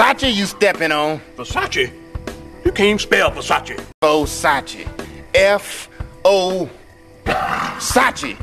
Versace you stepping on. Versace? You can't even spell Versace. Versace. F O Sachi.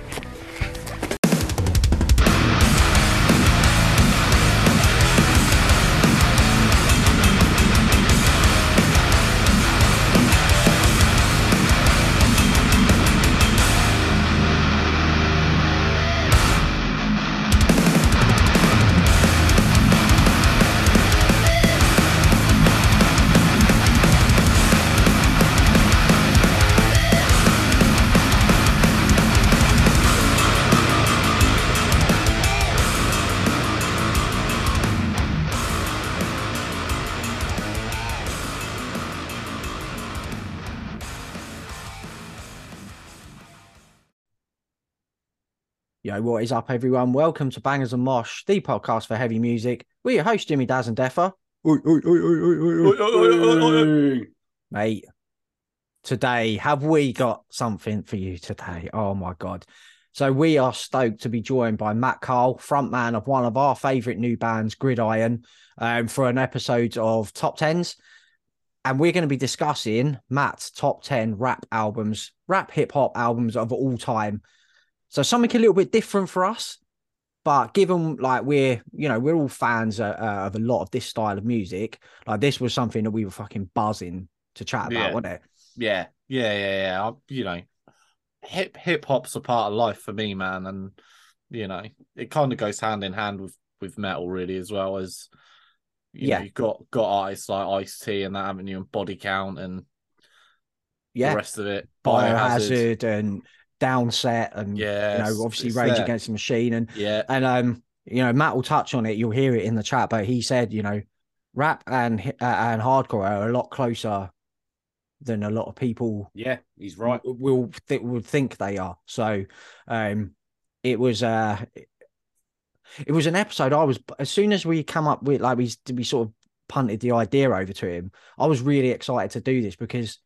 know what is up, everyone. Welcome to Bangers and Mosh, the podcast for heavy music. We're your host, Jimmy Daz and Deffer. Mate, today, have we got something for you today? Oh my God. So we are stoked to be joined by Matt Carl, frontman of one of our favourite new bands, Gridiron, um, for an episode of Top Tens. And we're going to be discussing Matt's top 10 rap albums, rap hip hop albums of all time. So something a little bit different for us, but given like we're you know we're all fans uh, uh, of a lot of this style of music, like this was something that we were fucking buzzing to chat about, Yeah. wasn't it? Yeah, yeah, yeah, yeah. I, you know, hip hip hop's a part of life for me, man, and you know, it kind of goes hand in hand with with metal, really, as well as you Yeah. know, you've got got artists like Ice T and that haven't you, and Body Count and Yeah, the rest of it, Biohazard. biohazard and downset and Yeah, you know obviously Rage there. Against the Machine and Yeah, and um you know Matt will touch on it. You'll hear it in the chat, but he said you know rap and uh, and hardcore are a lot closer than a lot of people Yeah, he's right. will th- would think they are. So, um, it was uh, it was an episode. I was as soon as we come up with like we we sort of punted the idea over to him. I was really excited to do this because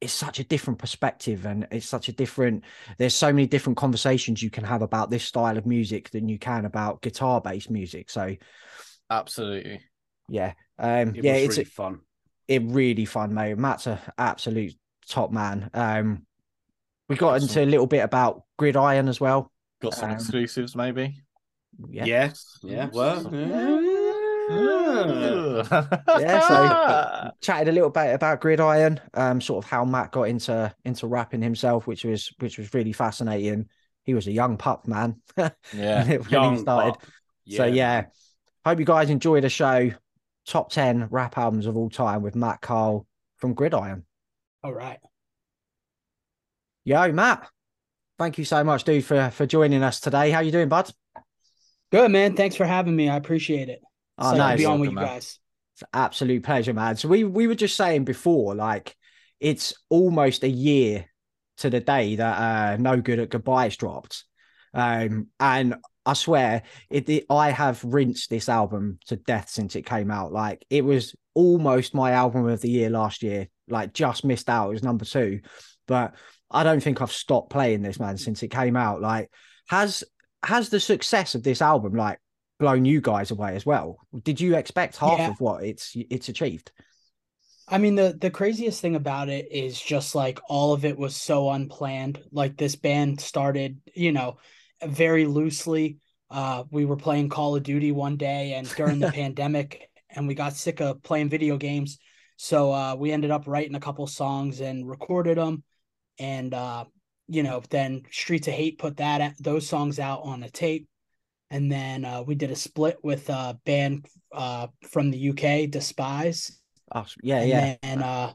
it's such a different perspective and it's such a different. There's so many different conversations you can have about this style of music than you can about guitar based music. So absolutely. yeah, um, It yeah, was it's really fun. it really fun, mate. Matt's an absolute top man. Um, we got Awesome. into a little bit about Gridiron as well. Got some Um, exclusives, maybe. Yeah, Yes. Yeah. Well. Yeah, so- chatted a little bit about Gridiron, um, sort of how Matt got into into rapping himself, which was which was really fascinating. He was a young pup, man, when yeah, he Young started. pup. So yeah, hope you guys enjoy the show. Top ten rap albums of all time with Matt Carl from Gridiron. All right. Yo, Matt. Thank you so much, dude, for for joining us today. How you doing, bud? Good, man. Thanks for having me. I appreciate it. Oh, Excited nice. to be on with you man. guys. It's an absolute pleasure, man. So we we were just saying before, like it's almost a year to the day that uh No Good at Goodbyes dropped. Um and I swear it, it I have rinsed this album to death since it came out. Like it was almost my album of the year last year. Like just missed out. It was number two. But I don't think I've stopped playing this man since it came out. Like has has the success of this album like blown you guys away as well. Did you expect half Yeah. of what it's it's achieved? I mean, the the craziest thing about it is just like all of it was so unplanned. Like this band started, you know, very loosely. Uh, we were playing Call of Duty one day, and during the pandemic, and we got sick of playing video games. So uh, we ended up writing a couple songs and recorded them, and uh, you know, then Streets of Hate put that those songs out on a tape, and then uh, we did a split with a band uh, from the UK, Despise, Oh, yeah, and yeah. then uh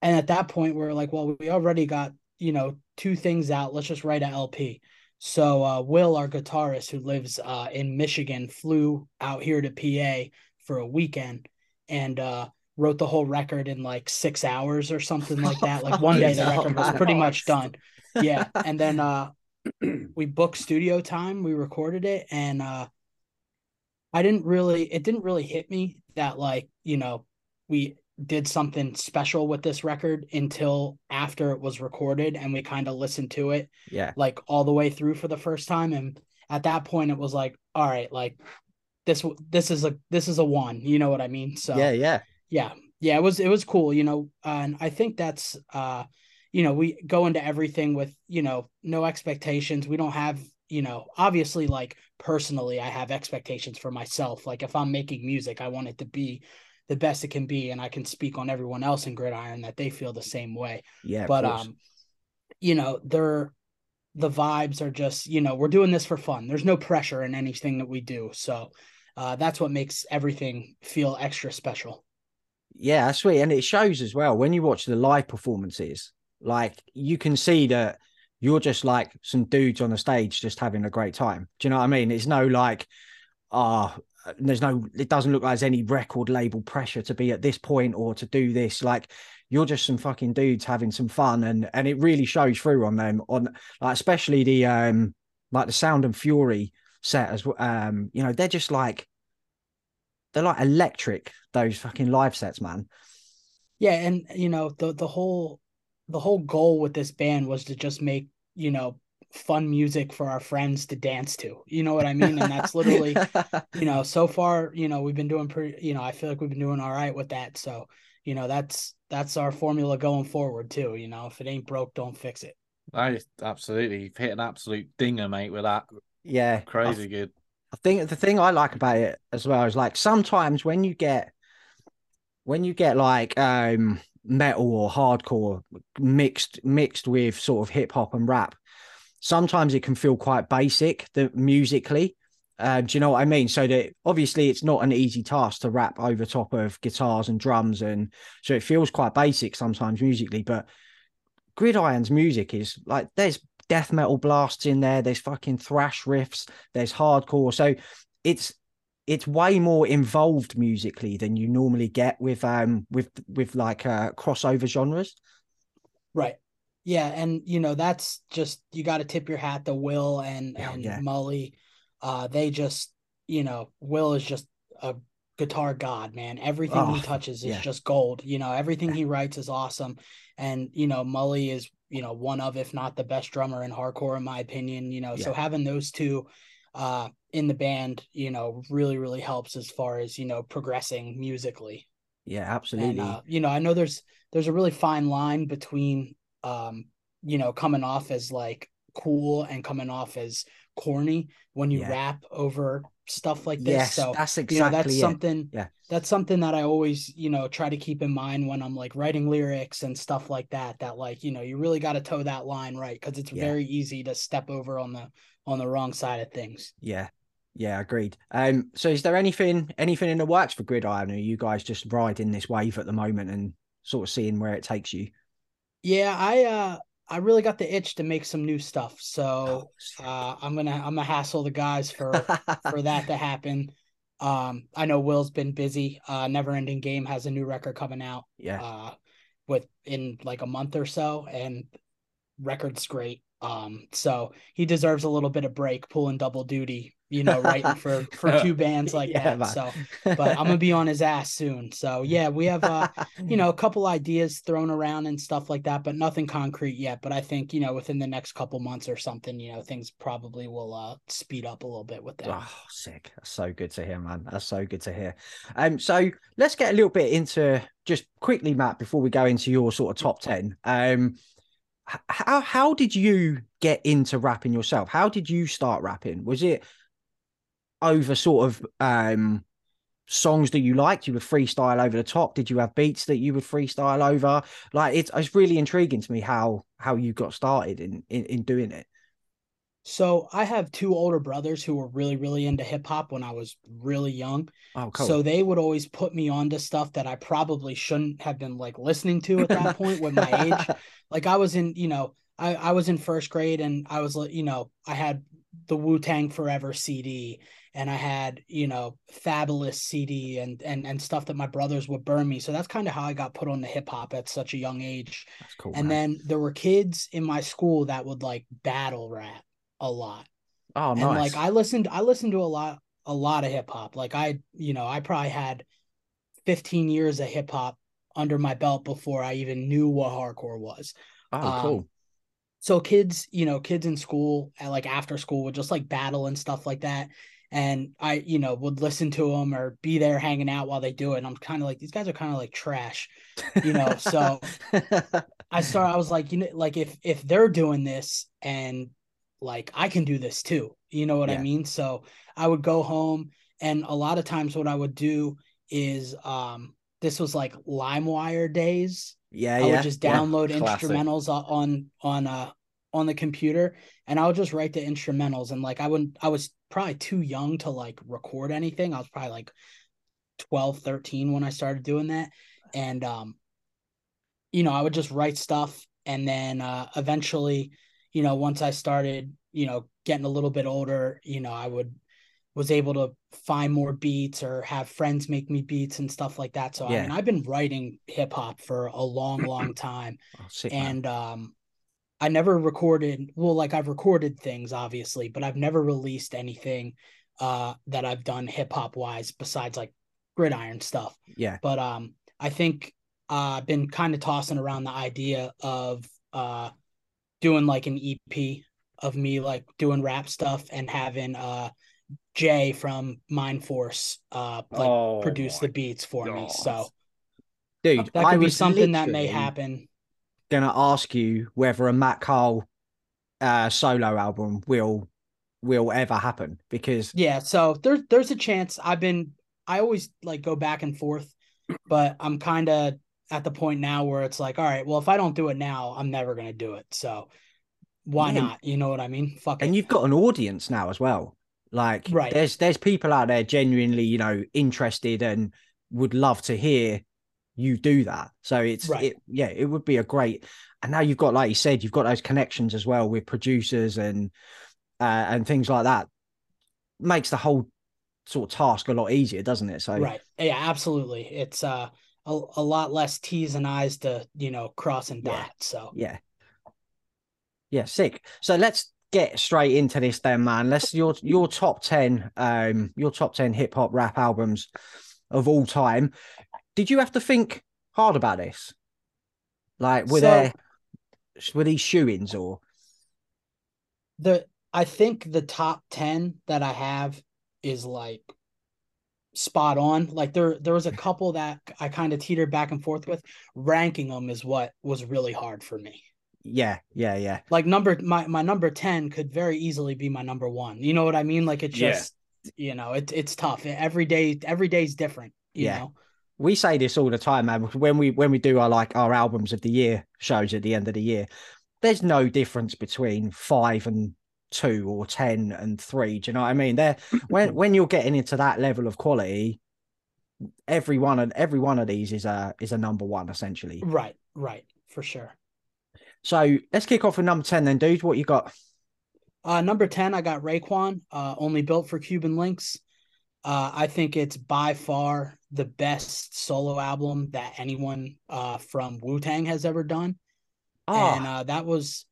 and at that point we're like, well, we already got, you know, two things out. Let's just write a LP. So uh Will, our guitarist who lives uh in Michigan, flew out here to PA for a weekend and uh wrote the whole record in like six hours or something like that. Like one day the record was pretty much done. Yeah. And then uh we booked studio time, we recorded it, and uh I didn't really it didn't really hit me that like, you know, we did something special with this record until after it was recorded and we kind of listened to it Yeah. like all the way through for the first time and at that point it was like all right like this this is a this is a one. You know what I mean? So yeah, yeah, yeah, yeah. It was it was cool. You know, and I think that's uh, you know, we go into everything with you know no expectations. We don't have you know obviously like personally I have expectations for myself. Like if I'm making music, I want it to be the best it can be, and I can speak on everyone else in Gridiron that they feel the same way. yeah. but um, you know, they're the vibes are just you know we're doing this for fun. There's no pressure in anything that we do, so uh, that's what makes everything feel extra special. Yeah, that's sweet. And it shows as well when you watch the live performances, like you can see that you're just like some dudes on the stage just having a great time. Do you know what I mean? It's no like, ah, there's no, it doesn't look like there's any record label pressure to be at this point or to do this. Like you're just some fucking dudes having some fun and and it really shows through on them on like especially the um like the Sound and Fury set as well. Um, you know, they're just like they're like electric, those fucking live sets, man. Yeah, and you know the the whole the whole goal with this band was to just make you know fun music for our friends to dance to. You know what I mean? And that's literally you know so far you know we've been doing pretty you know I feel like we've been doing all right with that. So you know that's that's our formula going forward too. You know if it ain't broke, don't fix it. I absolutely You've hit an absolute dinger, mate, with that. yeah. Crazy good. I think the thing I like about it as well is like sometimes when you get when you get like um metal or hardcore mixed mixed with sort of hip hop and rap, sometimes it can feel quite basic the musically. Uh, do you know what I mean? So that obviously it's not an easy task to rap over top of guitars and drums, and so it feels quite basic sometimes musically. But Gridiron's music is like there's death metal blasts in there, there's fucking thrash riffs, there's hardcore. So it's it's way more involved musically than you normally get with um with with like uh crossover genres. Right. Yeah, and you know that's just you got to tip your hat to Will and Yeah, and yeah. Mully. Uh, they just you know Will is just a guitar god, man. Everything Oh, he touches is yeah. just gold. You know, everything he writes is awesome, and you know Mully is you know one of if not the best drummer in hardcore in my opinion. You know, so having those two uh in the band, you know, really really helps as far as you know progressing musically. Yeah, And absolutely. uh, you know, I know there's there's a really fine line between um, you know, coming off as like cool and coming off as corny when you Yeah. rap over stuff like this. yes, so that's you know, exactly that's it. something Yeah. that's something that I always, you know, try to keep in mind when I'm like writing lyrics and stuff like that. That like, you know, you really got to toe that line right because it's Yeah. very easy to step over on the on the wrong side of things. Yeah. Yeah, agreed. Um, so is there anything anything in the works for Gridiron? Are you guys just riding this wave at the moment and sort of seeing where it takes you? Yeah, I uh I really got the itch to make some new stuff. So Oh, uh I'm gonna I'm gonna hassle the guys for for that to happen. Um, I know Will's been busy. Uh, Never Ending Game has a new record coming out. yeah. Uh, with in like a month or so, and record's great. Um, so he deserves a little bit of break, pulling double duty. You know, writing for for two bands like Yeah, that. man. So, but I'm gonna be on his ass soon. So yeah, we have uh, you know, a couple ideas thrown around and stuff like that, but nothing concrete yet. But I think you know, within the next couple months or something, you know, things probably will uh speed up a little bit with that. Oh, sick. That's so good to hear, man. That's so good to hear. Um, so let's get a little bit into just quickly, Matt, before we go into your sort of top 10. Um, how how did you get into rapping yourself? How did you start rapping? Was it over sort of um songs that you liked? You would freestyle over the top? Did you have beats that you would freestyle over? Like it's it's really intriguing to me how how you got started in in, in doing it. So I have two older brothers who were really, really into hip hop when I was really young. Oh, cool. So they would always put me onto stuff that I probably shouldn't have been like listening to at that point with my age. Like I was in, you know, I, I was in first grade and I was, you know, I had the Wu Tang Forever CD and I had, you know, Fabolous CD and and and stuff that my brothers would burn me. So that's kind of how I got put on the hip hop at such a young age. That's cool. And man. then there were kids in my school that would like battle rap a lot. oh, and nice. like I listened I listened to a lot a lot of hip hop. Like I, you know, I probably had 15 years of hip hop under my belt before I even knew what hardcore was. oh, um, cool. So kids, you know, kids in school at like after school would just like battle and stuff like that. And I, you know, would listen to them or be there hanging out while they do it. And I'm kind of like, these guys are kind of like trash, you know. so I started. I was like, you know, like if if they're doing this and like I can do this too, you know what I mean? So I would go home, and a lot of times what I would do is, um, this was like LimeWire days. yeah, I yeah. would just download Classic. instrumentals on on uh on the computer and I would just write the instrumentals and like I wouldn't I was probably too young to like record anything. I was probably like 12, 13 when I started doing that. And um you know, I would just write stuff and then uh eventually, you know, once I started, you know, getting a little bit older, you know, I would was able to find more beats or have friends make me beats and stuff like that. So I mean, I've been writing hip hop for a long, long time, Oh, sick, and um, I never recorded. Well, like I've recorded things, obviously, but I've never released anything uh, that I've done hip hop wise besides like gridiron stuff. yeah, But um, I think uh, I've been kind of tossing around the idea of uh, doing like an EP of me like doing rap stuff and having uh Jay from Mind Force uh like Oh produce the beats for me. So dude, that I could be something that may literally happen. Gonna ask you whether a Matt Cole uh, solo album will will ever happen because Yeah, so there's there's a chance. I've been I always like go back and forth, but I'm kind of at the point now where it's like, all right, well, if I don't do it now, I'm never gonna do it. So why Yeah. not? You know what I mean? Fuck and it. you've got an audience now as well. Like Right. there's there's people out there genuinely, you know, interested and would love to hear you do that. So it's Right. it yeah, it would be a great and now you've got like you said, you've got those connections as well with producers and uh, and things like that. Makes the whole sort of task a lot easier, doesn't it? So Right. Yeah, absolutely. It's uh a, a lot less T's and I's to, you know, cross and Yeah. So Yeah. Yeah, sick. So let's get straight into this then, man. Let's your your top 10 um your top 10 hip hop rap albums of all time. Did you have to think hard about this? Like were So- there were these shoe-ins or the I think the top 10 that I have is like spot on. Like there there was a couple that I kind of teetered back and forth with. Ranking them is what was really hard for me. yeah, yeah, yeah. Like number my my number 10 could very easily be my number 1. You know what I mean? Like it's Yeah. just you know, it, it's tough. Every day every day's different, you Yeah. know. We say this all the time, man. When we when we do our like our albums of the year shows at the end of the year, there's no difference between five and two or ten and three. Do you know what I mean? There when when you're getting into that level of quality, every one of every one of these is a is a number one essentially. Right, right, for sure. So let's kick off with number ten then, dude. What you got? Uh, number 10, I got Raekwon, uh, only built for Cuban links. Uh, I think it's by far the best solo album that anyone uh, from Wu Tang has ever done. And Ah, uh, that was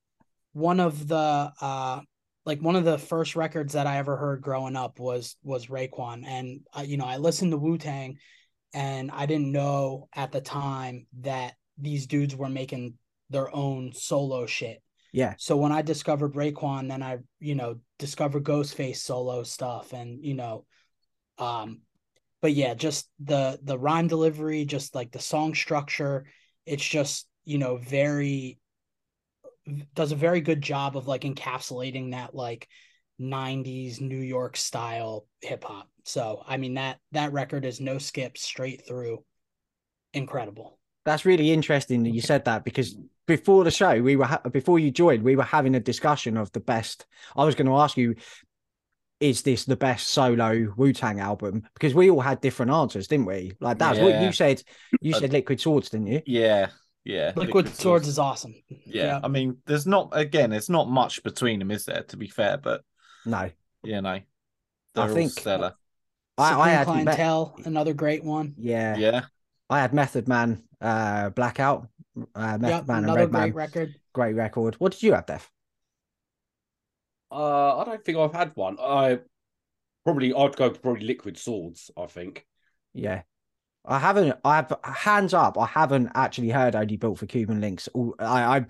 one of the uh, like one of the first records that I ever heard growing up was was Raekwon. And uh, you know, I listened to Wu Tang, and I didn't know at the time that these dudes were making their own solo shit. yeah, So when I discovered Raekwon, then I, you know, discovered Ghostface solo stuff and, you know, um, but yeah, just the the rhyme delivery, just like the song structure, it's just, you know, very does a very good job of like encapsulating that like 90s New York style hip hop. So, I mean that that record is no skips straight through. Incredible. that's really interesting that you said that because before the show we were ha- before you joined we were having a discussion of the best. I was going to ask you is this the best solo Wu Tang album? Because we all had different answers, didn't we? Like that's what you said. You Uh, said Liquid Swords, didn't you? Yeah, yeah. Liquid, Swords is awesome. Yeah. I mean, there's not again, it's not much between them, is there? To be fair, but No, you know, they're all think- stellar. I, I Supreme had Me- Clientele, another great one. yeah, Yeah, I had Method Man, uh, Blackout, uh, Method Yep, Man and another Red great Man, record. great record. What did you have, Def? Uh, I don't think I've had one. I probably I'd go probably Liquid Swords. I think. Yeah. I haven't. I've hands up. I haven't actually heard "Only Built for Cuban Links." All- I, I,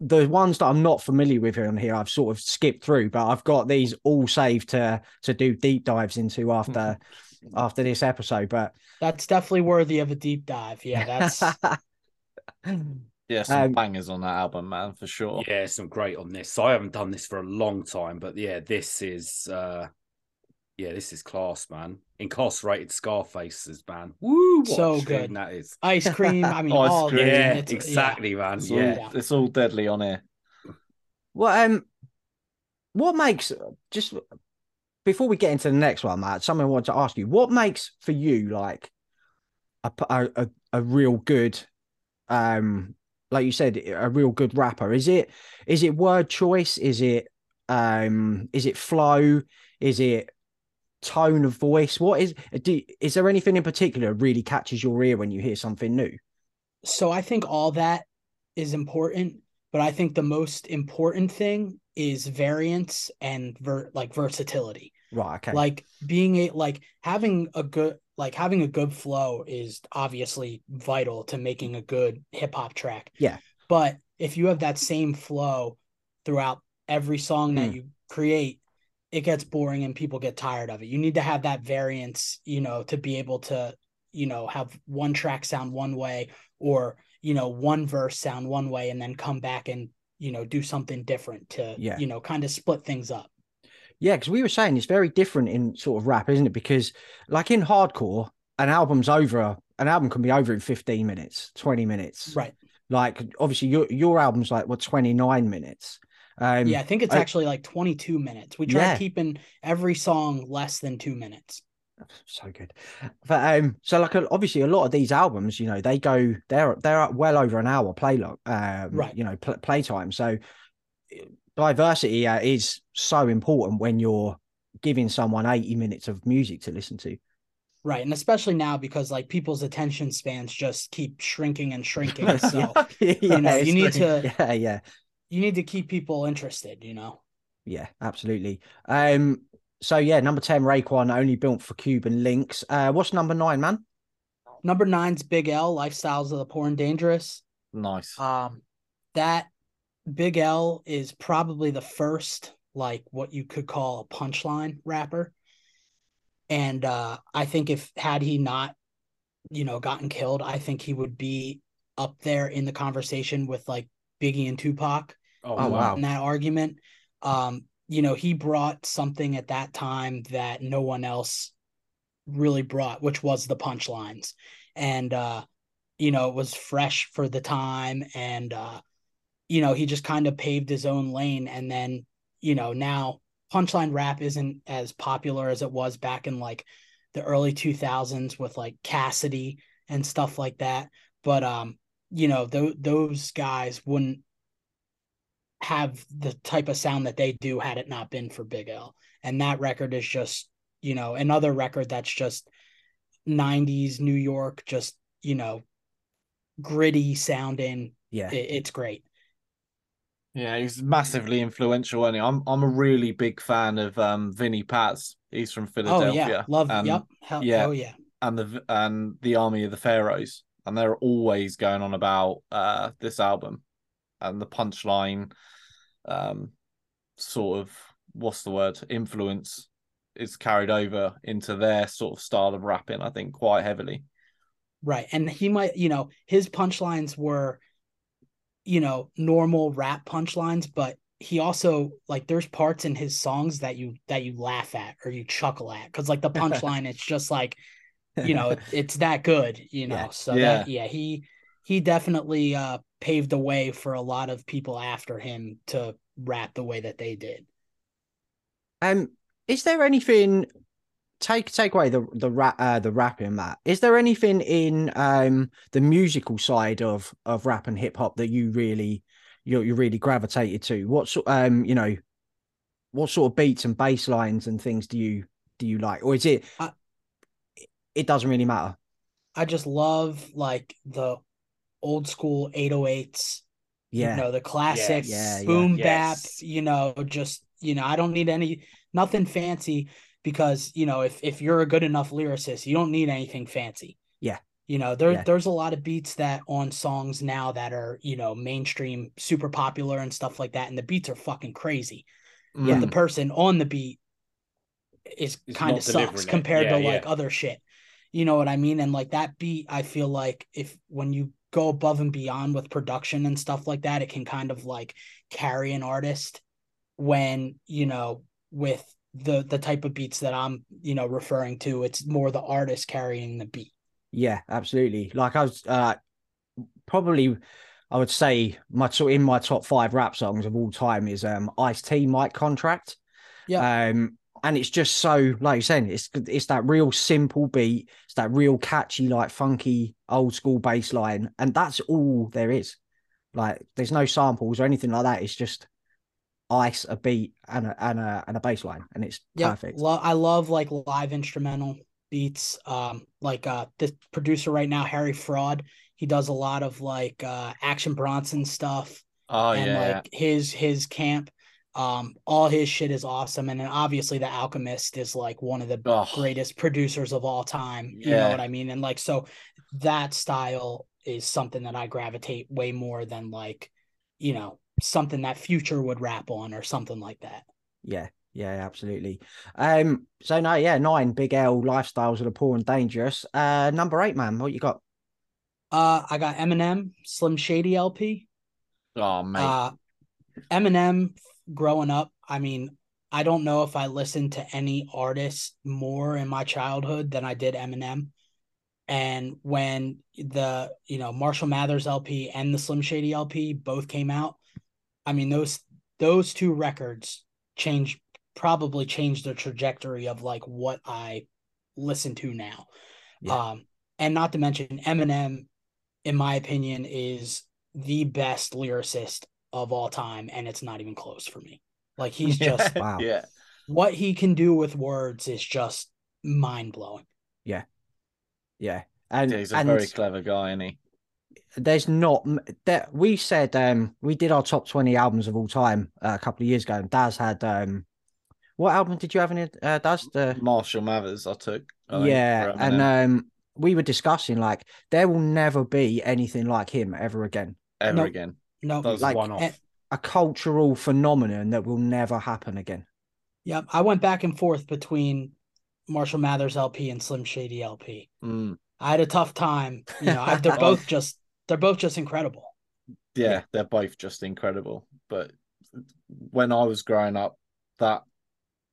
the ones that I'm not familiar with on here, I've sort of skipped through, but I've got these all saved to to do deep dives into after after this episode. But That's definitely worthy of a deep dive. Yeah, that's Yeah, some Um, bangers on that album, man, for sure. Yeah, some great on this. I haven't done this for a long time, but yeah, this is uh yeah, this is class, man. Incarcerated Scarfaces, man. Woo! What So tune good. that is. ice cream. I mean, Ice all cream. Yeah, It's- exactly, man. It's, Yeah. all, it's all deadly on here. Well, um, what makes just before we get into the next one, Matt? Something I want to ask you. What makes for you like a a a real good, um, like you said, a real good rapper? Is it is it word choice? Is it um is it flow? Is it tone of voice? What is do is there anything in particular really catches your ear when you hear something new? So I think all that is important, but I think the most important thing is variance and ver- like versatility. Right. Okay. Like being a like having a good like having a good flow is obviously vital to making a good hip hop track. Yeah. But if you have that same flow throughout every song that Hmm. you create, it gets boring and people get tired of it. You need to have that variance, you know, to be able to, you know, have one track sound one way or, you know, one verse sound one way and then come back and, you know, do something different to, Yeah. you know, kind of split things up. Yeah, because we were saying it's very different in sort of rap, isn't it? Because like in hardcore, an album's over. An album can be over in fifteen minutes, twenty minutes. Right. Like obviously your your album's like what twenty nine minutes. Um, yeah, I think it's I- actually like 22 minutes. We try Yeah. keeping every song less than two minutes. so good. But um, so like obviously a lot of these albums, you know, they go they're they're well over an hour play log, um, Right. You know, pl- playtime. So diversity uh, is so important when you're giving someone eighty minutes of music to listen to. Right. And especially now because like people's attention spans just keep shrinking and shrinking. So you know, you need to- yeah yeah you need to keep people interested, you know? yeah absolutely um so yeah number 10 Raekwon only built for Cuban links uh what's number nine man Number nine's Big L, Lifestyles of the Poor and Dangerous. Nice. Um, that Big L is probably the first, like what you could call a punchline rapper. And uh, I think if had he not, you know, gotten killed, I think he would be up there in the conversation with like Biggie and Tupac Oh, wow. wow. in that argument. Um, you know, he brought something at that time that no one else really brought, which was the punchlines. And uh, you know, it was fresh for the time and uh, you know, he just kind of paved his own lane and then, you know, now punchline rap isn't as popular as it was back in like the early 2000s with like Cassidy and stuff like that. But um, you know, th- those guys wouldn't have the type of sound that they do had it not been for Big L. And that record is just, you know, another record that's just 90s New York, just, you know, gritty sounding. yeah It, it's great. Yeah, he's massively influential. And I'm I'm a really big fan of um Vinnie Paz. He's from Philadelphia. Oh yeah. Love and, yep. Hell yeah. yeah. Oh yeah. and the and the Army of the Pharaohs, and they're always going on about uh this album and the punchline, um, sort of what's the word influence is carried over into their sort of style of rapping. I think quite heavily. Right. And he might, you know, his punchlines were, you know, normal rap punchlines, but he also like there's parts in his songs that you that you laugh at or you chuckle at because like the punchline it's just like you know it, it's that good you know Yeah. so Yeah. that yeah he he definitely uh paved the way for a lot of people after him to rap the way that they did um is there anything take take away the the rap uh, the rapping Matt is there anything in um the musical side of of rap and hip hop that you really you you really gravitated to? What sort um you know what sort of beats and bass lines and things do you do you like? Or is it I- it doesn't really matter? I just love like the old school 808s yeah you know the classic yeah, yeah. boom Yes. bap you know just you know i don't need any nothing fancy because you know if if you're a good enough lyricist you don't need anything fancy Yeah. You know, there Yeah. there's a lot of beats that on songs now that are, you know, mainstream, super popular and stuff like that. And the beats are fucking crazy. But Mm. the person on the beat is Is kind of sucks compared Yeah, to like yeah. other shit. You know what I mean? And like that beat, I feel like if when you go above and beyond with production and stuff like that, it can kind of like carry an artist when, you know, with the the type of beats that I'm, you know, referring to, it's more the artist carrying the beat. Yeah, absolutely. Like I was uh probably I would say my in my top five rap songs of all time is um Ice T Mike Contract. Yeah. Um and it's just so like you're saying, it's it's that real simple beat, it's that real catchy, like funky old school bass line, and that's all there is. Like there's no samples or anything like that. It's just ice, a beat, and a and a and a bass line, and it's Yeah, perfect. lo- I love like live instrumental beats. Um, like uh, this producer right now, Harry Fraud, he does a lot of like uh Action Bronson stuff Oh and yeah, like his his camp. Um, all his shit is awesome, and then obviously the Alchemist is like one of the Oh. greatest producers of all time. You know Yeah. what I mean? And like so, that style is something that I gravitate way more than like, you know, something that Future would rap on or something like that. Yeah, yeah, absolutely. Um, so no, yeah, nine Big L lifestyles of the poor and dangerous. Uh, number eight, man, what you got? Uh, I got Eminem, Slim Shady LP. oh man Uh, Eminem growing up, I mean, I don't know if I listened to any artist more in my childhood than I did Eminem. And when the, you know, Marshall Mathers LP and the Slim Shady LP both came out, I mean, those those two records change probably changed the trajectory of like what I listen to now. Yeah. Um, and not to mention Eminem, in my opinion, is the best lyricist of all time, and it's not even close for me. Like he's just Wow. yeah, what he can do with words is just mind blowing. Yeah. Yeah, and yeah, he's a and very clever guy, and he. There's not that we said um we did our top twenty albums of all time uh, a couple of years ago, and Daz had um what album did you have in it, uh, Daz? The Marshall Mathers, I took. I yeah, for and um we were discussing like there will never be anything like him ever again. ever nope. again. No, That was like, one off. eh, A cultural phenomenon that will never happen again. Yep, I went back and forth between Marshall Mathers LP and Slim Shady LP. Mm, I had a tough time. You know, they're both just they're both just incredible. yeah, Yeah. they're both just incredible. But when I was growing up, that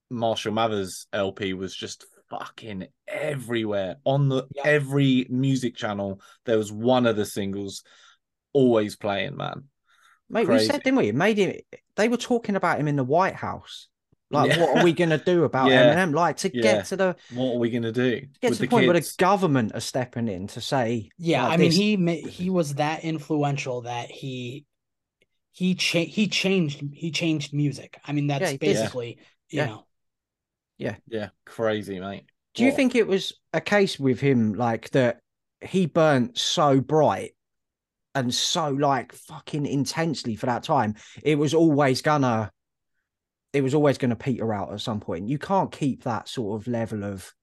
Marshall Mathers LP was just fucking everywhere on the Yeah. every music channel. There was one of the singles always playing, man. Mate, we said, didn't we? It made him. They were talking about him in the White House. Like, Yeah. what are we gonna do about Yeah. Eminem? Like to Yeah. get to the What are we gonna do? get to the, point where the government are stepping in to say, Yeah, like, I mean this- he he was that influential that he he cha- he changed he changed music. I mean that's Yeah, he did. basically you Yeah. know Yeah, yeah, crazy, mate. Do you think it was a case with him like that he burnt so bright and so like fucking intensely for that time? It was always gonna it was always gonna peter out at some point. You can't keep that sort of level of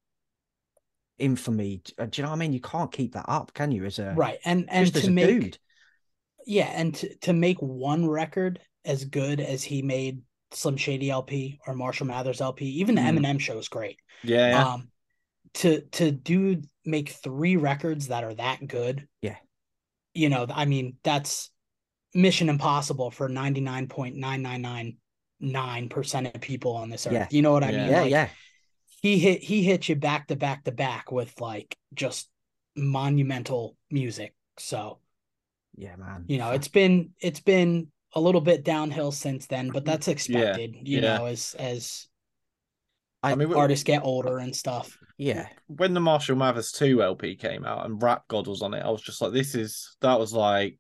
infamy. uh, Do you know what I mean? You can't keep that up, can you? As a right and and to make dude. yeah and to, to make one record as good as he made Slim Shady LP or Marshall Mathers LP, even the Mm. Eminem show is great. Yeah, yeah. Um, to to do make three records that are that good, Yeah. you know, I mean that's mission impossible for ninety nine percent of people on this earth. Yeah. You know what I Yeah. mean? Yeah, Like, yeah. He hit he hit you back to back to back with like just monumental music. So Yeah, man. you know it's been it's been a little bit downhill since then, but that's expected. you yeah. know, as as I- I mean, we- artists get older and stuff. yeah. when the Marshall Mathers 2 LP came out and Rap God was on it, I was just like, this is that was like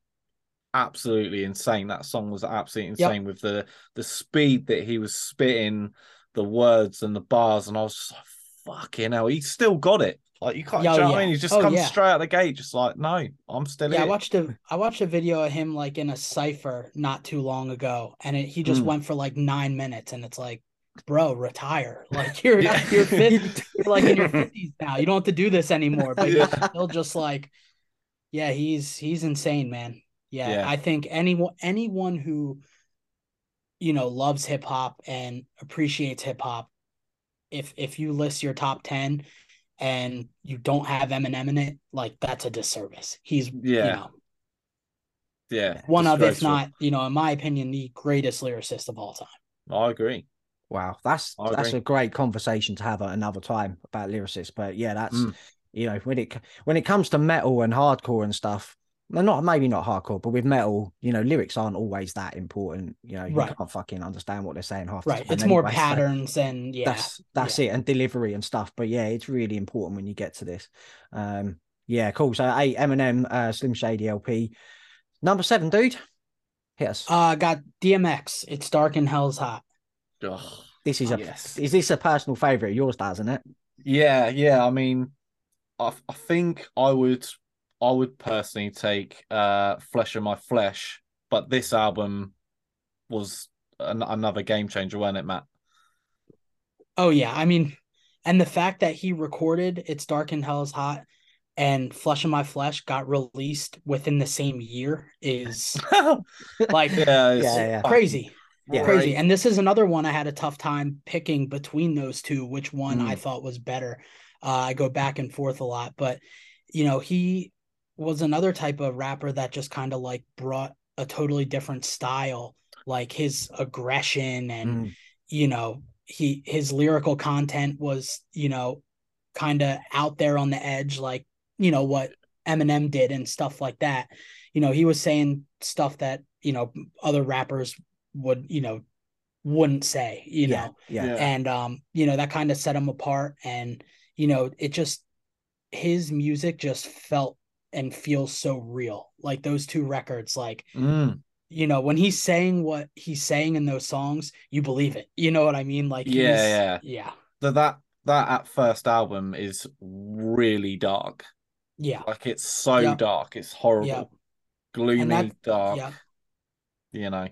absolutely insane. That song was absolutely Yep. insane with the the speed that he was spitting the words and the bars, and I was just like, fucking hell, he's still got it. Like you can't, Yeah, do you know what I mean? He just Oh, comes yeah. straight out the gate, just like, no, I'm still Yeah, I watched a I watched a video of him like in a cipher not too long ago, and it, he just Mm. went for like nine minutes, and it's like, bro, retire. Like you're Yeah. you're 50, you're like in your fifties now. You don't have to do this anymore. But you're still just like, yeah, he's he's insane, man. Yeah, Yeah. I think anyone anyone who you know loves hip hop and appreciates hip hop, if if you list your top ten and you don't have Eminem in it, like that's a disservice. He's Yeah. you know Yeah, one of, if disgraceful. not, you know, in my opinion, the greatest lyricist of all time. I agree. Wow, that's I that's agree. a great conversation to have at another time about lyricists. But yeah, that's Mm. you know when it when it comes to metal and hardcore and stuff. Well, Not maybe not hardcore, but with metal, you know, lyrics aren't always that important. You know, you Right. can't fucking understand what they're saying half Right. time It's more anyway, so patterns and yeah. That's that's it, and delivery and stuff. But yeah, it's really important when you get to this. Um, yeah, cool. So eight Eminem, uh, Slim Shady LP, number seven, dude. Hit us. Uh I got DMX. It's dark and hell's hot. Ugh. this is a yes. is this a personal favorite of yours, doesn't it? Yeah, yeah. I mean, I I think I would I would personally take uh Flesh of My Flesh, but this album was an, another game changer, wasn't it, Matt? Oh yeah, I mean, and the fact that he recorded "It's Dark and Hell is Hot" and "Flesh of My Flesh" got released within the same year is like yeah, Yeah, crazy, Yeah. crazy. And this is another one I had a tough time picking between those two, which one Mm. I thought was better. Uh, I go back and forth a lot, but you know, he was another type of rapper that just kind of like brought a totally different style, like his aggression and Mm. you know he his lyrical content was you know kind of out there on the edge like you know what Eminem did and stuff like that you know he was saying stuff that you know other rappers would you know wouldn't say you yeah, know yeah, Yeah. and um you know that kind of set him apart and you know it just his music just felt and feels so real like those two records like Mm, you know when he's saying what he's saying in those songs you believe it you know what i mean like Yeah, yeah. yeah that that that at first album is really dark. yeah Like it's so Yep. dark, it's horrible, Yep. gloomy, that- dark. yeah You know,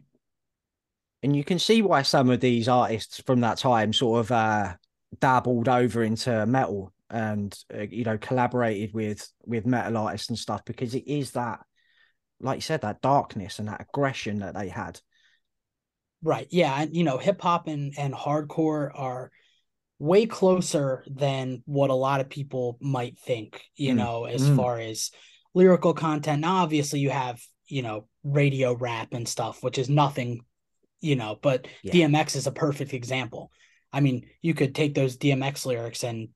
and you can see why some of these artists from that time sort of uh dabbled over into metal and uh, you know collaborated with with metal artists and stuff because it is that like you said that darkness and that aggression that they had. Right. Yeah and you know hip hop and and hardcore are way closer than what a lot of people might think you Mm, know as mm. far as lyrical content. Now obviously you have you know radio rap and stuff which is nothing you know but Yeah. dmx is a perfect example. I mean you could take those dmx lyrics and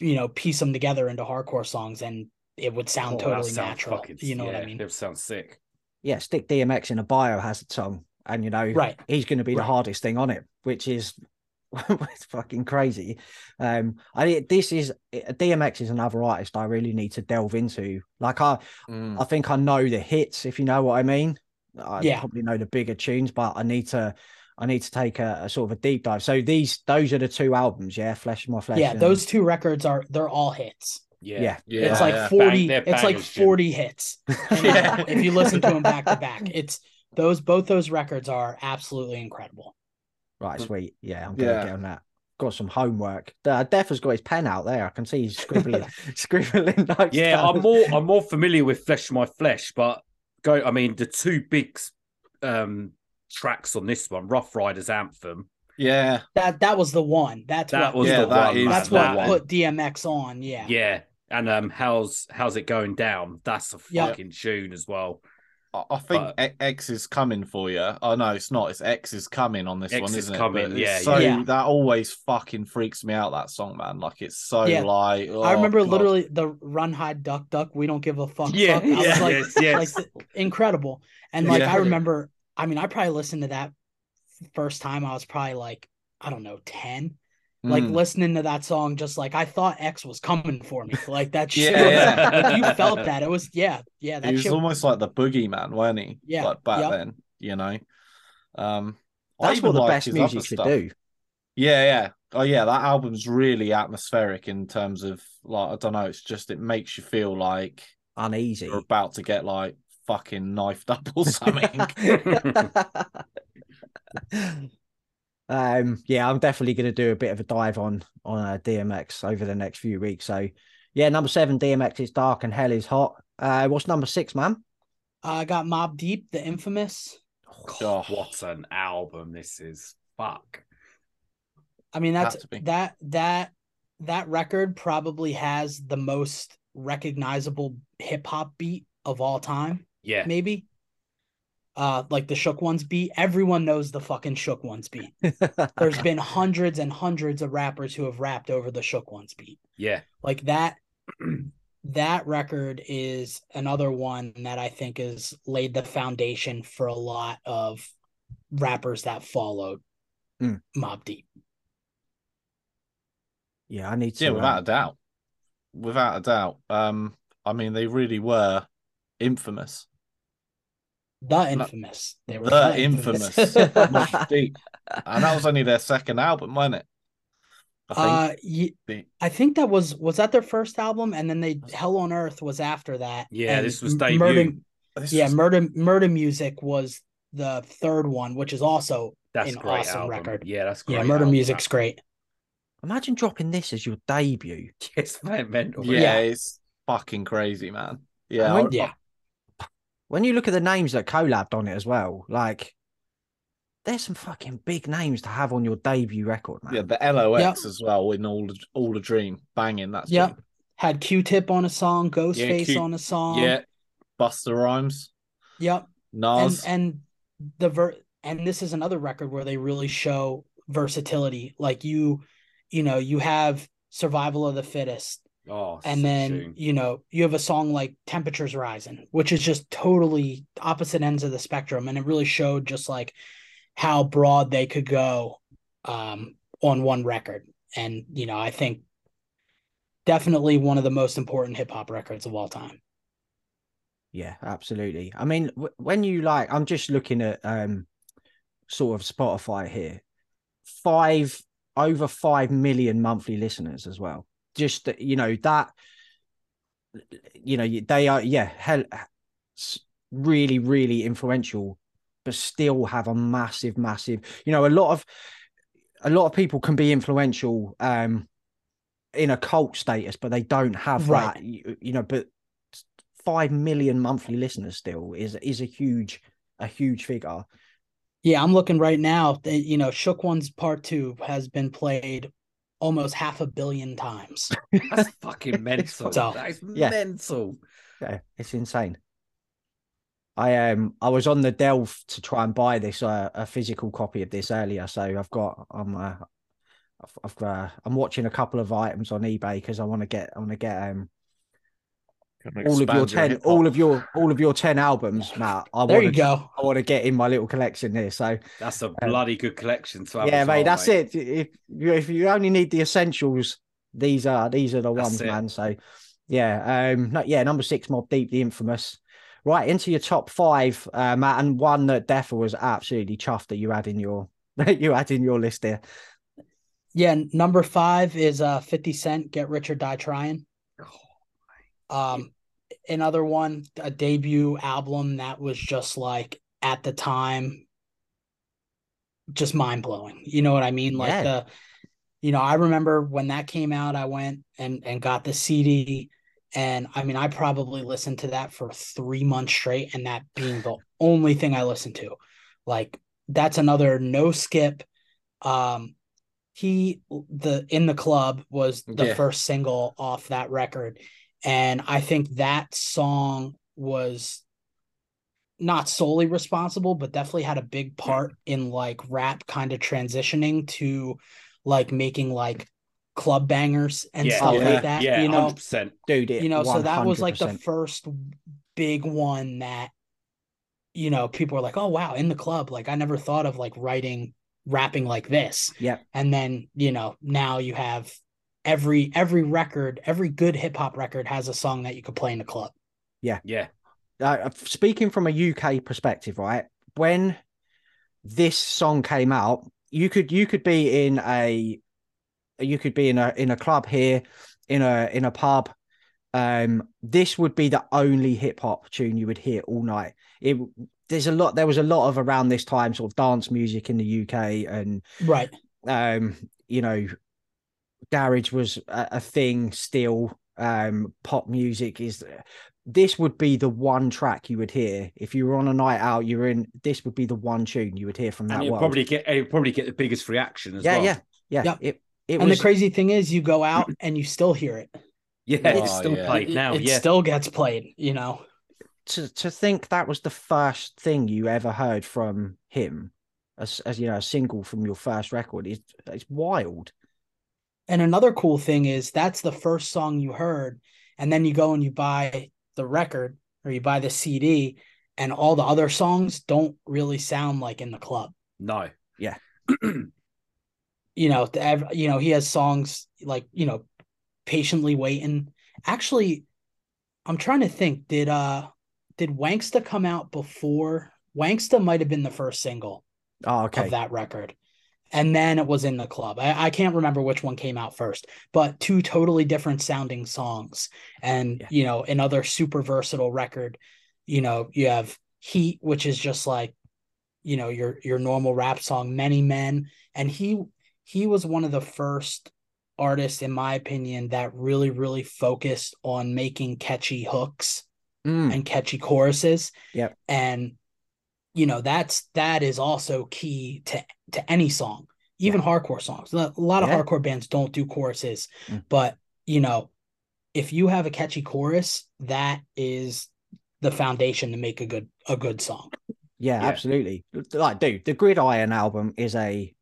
you know piece them together into hardcore songs and it would sound Oh, totally sounds natural fucking- you know what i mean It sounds sick. yeah stick dmx in a biohazard song and you know right he's going to be the hardest thing on it which is it's fucking crazy um i this is dmx is another artist i really need to delve into like i Mm. I think I know the hits, if you know what I mean. I Yeah. probably know the bigger tunes, but I need to I need to take a, a sort of a deep dive. So these those are the two albums, yeah, Flesh of My Flesh. yeah and- those two records are they're all hits Yeah. yeah. yeah, it's like 40 Bang- they're it's like bangers, Jim. 40 hits Yeah. if you listen to them back to back it's those both those records are absolutely incredible Right, sweet. Yeah, I'm gonna Yeah. get on that. Got some homework. Uh, Def has got his pen out there. I can see he's scribbling scribbling notes. Yeah, down. I'm more I'm more familiar with Flesh My Flesh, but go I mean the two big um tracks on this one, Ruff Ryders Anthem. yeah, that that was the one that's That what was Yeah, the that one. is that's the what that one. put dmx on yeah Yeah. And um how's how's it going down? That's a Yeah. fucking tune as well. I, I think But- X- X is coming for you. Oh no, it's not. It's X is coming on this X one, is isn't coming, it? But yeah, so yeah. that always fucking freaks me out. That song, man. Like it's so Yeah. like. i oh, remember God. literally the run hide duck duck we don't give a fuck Yeah, fuck. I was yeah, like, yes, yes. like incredible and like Yeah. i remember i mean i probably listened to that first time i was probably like i don't know 10 like Mm. listening to that song just like i thought x was coming for me like that shit Yeah, was- yeah. like, you felt that it was yeah yeah he that was shit almost like the boogeyman, wasn't he? Yeah, Like back yep. then, you know. Um, That's what the best music other should stuff. do. Yeah, yeah. Oh yeah, that album's really atmospheric in terms of like I don't know, it's just it makes you feel like Uneasy. you're about to get like fucking knifed up or something. Um, yeah, I'm definitely going to do a bit of a dive on on uh, DMX over the next few weeks. So, yeah, number seven, DMX is dark and hell is hot. Uh, what's number six, man? I got Mobb Deep, the infamous. Oh. What an album this is. Fuck. I mean, that's Had to be. that that that record probably has the most recognizable hip hop beat of all time. Yeah. Maybe. Uh, like the Shook Ones beat. Everyone knows the fucking Shook Ones beat. There's been hundreds and hundreds of rappers who have rapped over the Shook Ones beat. Yeah. Like that. that record is another one that I think has laid the foundation for a lot of rappers that followed Mm. Mobb Deep. yeah, I need to. Yeah, um, without a doubt. Without a doubt. Um, I mean, they really were infamous. The infamous. They were The infamous. Mobb Deep. And that was only their second album, wasn't it? I think. uh, ye- The- I think that was was that their first album, and then they Hell on Earth was after that. Yeah, and this was M- debut. Murder, This yeah, was- Murder Murder Music was the third one, which is also That's an great awesome album. record. Yeah, that's great. yeah, Murder album, Music's that. great. Imagine dropping this as your debut. It's mental. yeah, Yeah. it's fucking crazy, man. Yeah, I mean, I- Yeah, When you look at the names that collabed on it as well, like there's some fucking big names to have on your debut record, man. yeah, the LOX Yep. as well in all the all the dream banging. That's Yep. had Q-Tip on a song, Ghostface Q- on a song. yeah. Busta Rhymes, Yep. And Nas. and the ver and this is another record where they really show versatility. Like you, you know, you have Survival of the Fittest, Oh, and then tune. you know you have a song like temperatures rising which is just totally opposite ends of the spectrum and it really showed just like how broad they could go um on one record and you know i think definitely one of the most important hip-hop records of all time Yeah, absolutely. I mean, w- when you like, I'm just looking at um, sort of Spotify here, five over five million monthly listeners as well. Just you know that, you know they are yeah hell, really really influential, but still have a massive massive. You know, a lot of a lot of people can be influential um in a cult status, but they don't have Right. that. You, you know, but five million monthly listeners still is is a huge a huge figure. yeah i'm looking right now you know shook one's part two has been played almost half a billion times That's fucking mental. So, that is yeah. mental. Yeah, it's insane. I um I was on the delve to try and buy this uh, a physical copy of this earlier, so I've got I'm uh, I've, I've uh, I'm watching a couple of items on eBay because I want to get I want to get um all of your ten all of your all of your ten albums, Matt. I there want you to go I want to get in my little collection here. So That's a bloody good collection to have. yeah, as mate, well, that's it. If you if you only need the essentials, these are these are the That's ones, it. man. So yeah, um, no, yeah, number six, Mobb Deep, the infamous. Right into your top five, uh, Matt, and one that Deffa was absolutely chuffed that you had in your that you had in your list there. Yeah, number five is uh 50 Cent, Get Rich or Die Trying. Um another one, a debut album that was just like at the time just mind blowing. You know what I mean? Like Yeah. the you know, I remember when that came out, I went and and got the CD and I mean I probably listened to that for 3 months straight and that being the only thing I listened to. Like that's another no skip um he the in the club was the Yeah. first single off that record and i think that song was not solely responsible but definitely had a big part in like rap kind of transitioning to like making like club bangers and yeah, stuff yeah, like that Yeah, you know? 100%. Dude, it, you know so that was like the first big one that you know people were like oh wow in the club. Like i never thought of like writing rapping like this. Yep. and then you know now you have every every record every good hip-hop record has a song that you could play in the club Yeah. uh, speaking from a UK perspective, right? When this song came out, you could you could be in a you could be in a in a club here, in a in a pub, um, this would be the only hip hop tune you would hear all night. It there's a lot. There was a lot of around this time sort of dance music in the UK, and Right. um, you know, garage was a, a thing still. Um, pop music is. This would be the one track you would hear if you were on a night out. You were in. This would be the one tune you would hear from that and probably get it'd probably get the biggest reaction as yeah, well. yeah, yeah, Yep. It it and was the crazy thing is, you go out and you still hear it. yeah. Oh, It's still yeah. played It- now. it yeah, still gets played. You know. to to think that was the first thing you ever heard from him, as, as you know, a single from your first record is it's wild. And another cool thing is that's the first song you heard, and then you go and you buy the record or you buy the CD, and all the other songs don't really sound like in the club. no. Yeah, you know, the you know he has songs like you know, patiently waiting. Actually, I'm trying to think. Did uh did Wanksta come out before? Wanksta might have been the first single. Oh, okay. of that record. And then it was in the club. I, I can't remember which one came out first, but two totally different sounding songs. And, Yeah. you know, another super versatile record. You know, you have Heat, which is just like, you know, your your normal rap song, Many Men. And he he was one of the first artists, in my opinion, that really, really focused on making catchy hooks Mm, and catchy choruses. Yep. And you know, that's that is also key to to any song, even hardcore songs. A lot of Yeah. hardcore bands don't do choruses, Mm. but you know, if you have a catchy chorus, that is the foundation to make a good a good song. yeah, Yeah. absolutely. Like, dude, the Gridiron album is a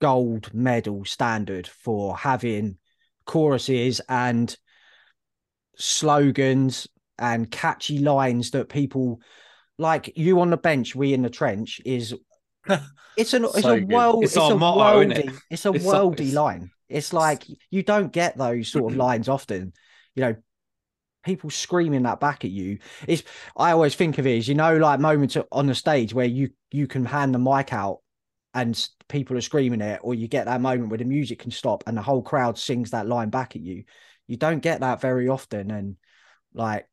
gold medal standard for having choruses and slogans and catchy lines that people like you on the bench, we in the trench is it's an it's a world It's it's, our a motto, innit? worldy it's a It's worldy like- line. It's like you don't get those sort of lines often. You know, people screaming that back at you. It's I always think of it as you know, like moments on the stage where you you can hand the mic out and people are screaming it, or you get that moment where the music can stop and the whole crowd sings that line back at you. You don't get that very often, and like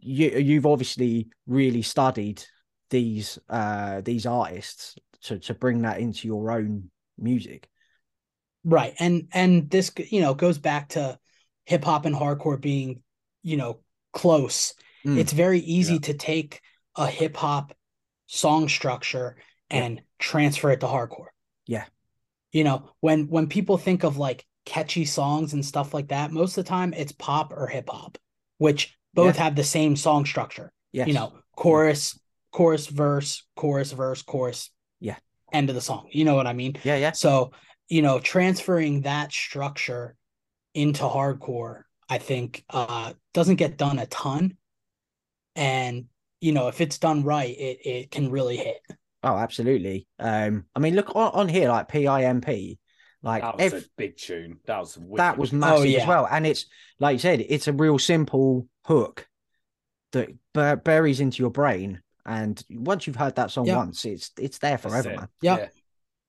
you you've obviously really studied these uh these artists to to bring that into your own music. Right. And and this you know goes back to hip hop and hardcore being, you know, close. Mm. It's very easy to take a hip hop song structure Yeah. and transfer it to hardcore. Yeah. You know, when when people think of like catchy songs and stuff like that, most of the time it's pop or hip hop, which both have the same song structure. Yes. You know, chorus, chorus, verse, chorus, verse, chorus. Yeah. End of the song. You know what I mean? Yeah, yeah. So, you know, transferring that structure into hardcore, I think, uh, doesn't get done a ton. And, you know, if it's done right, it it can really hit. Oh, absolutely. Um, I mean, look on, on here, like PIMP, like That was ev- a big tune. That was that was oh, massive yeah. as well. And it's like you said, it's a real simple hook that bur- buries into your brain. And once you've heard that song Yeah. once, it's it's there forever, it. man. Yep. Yeah.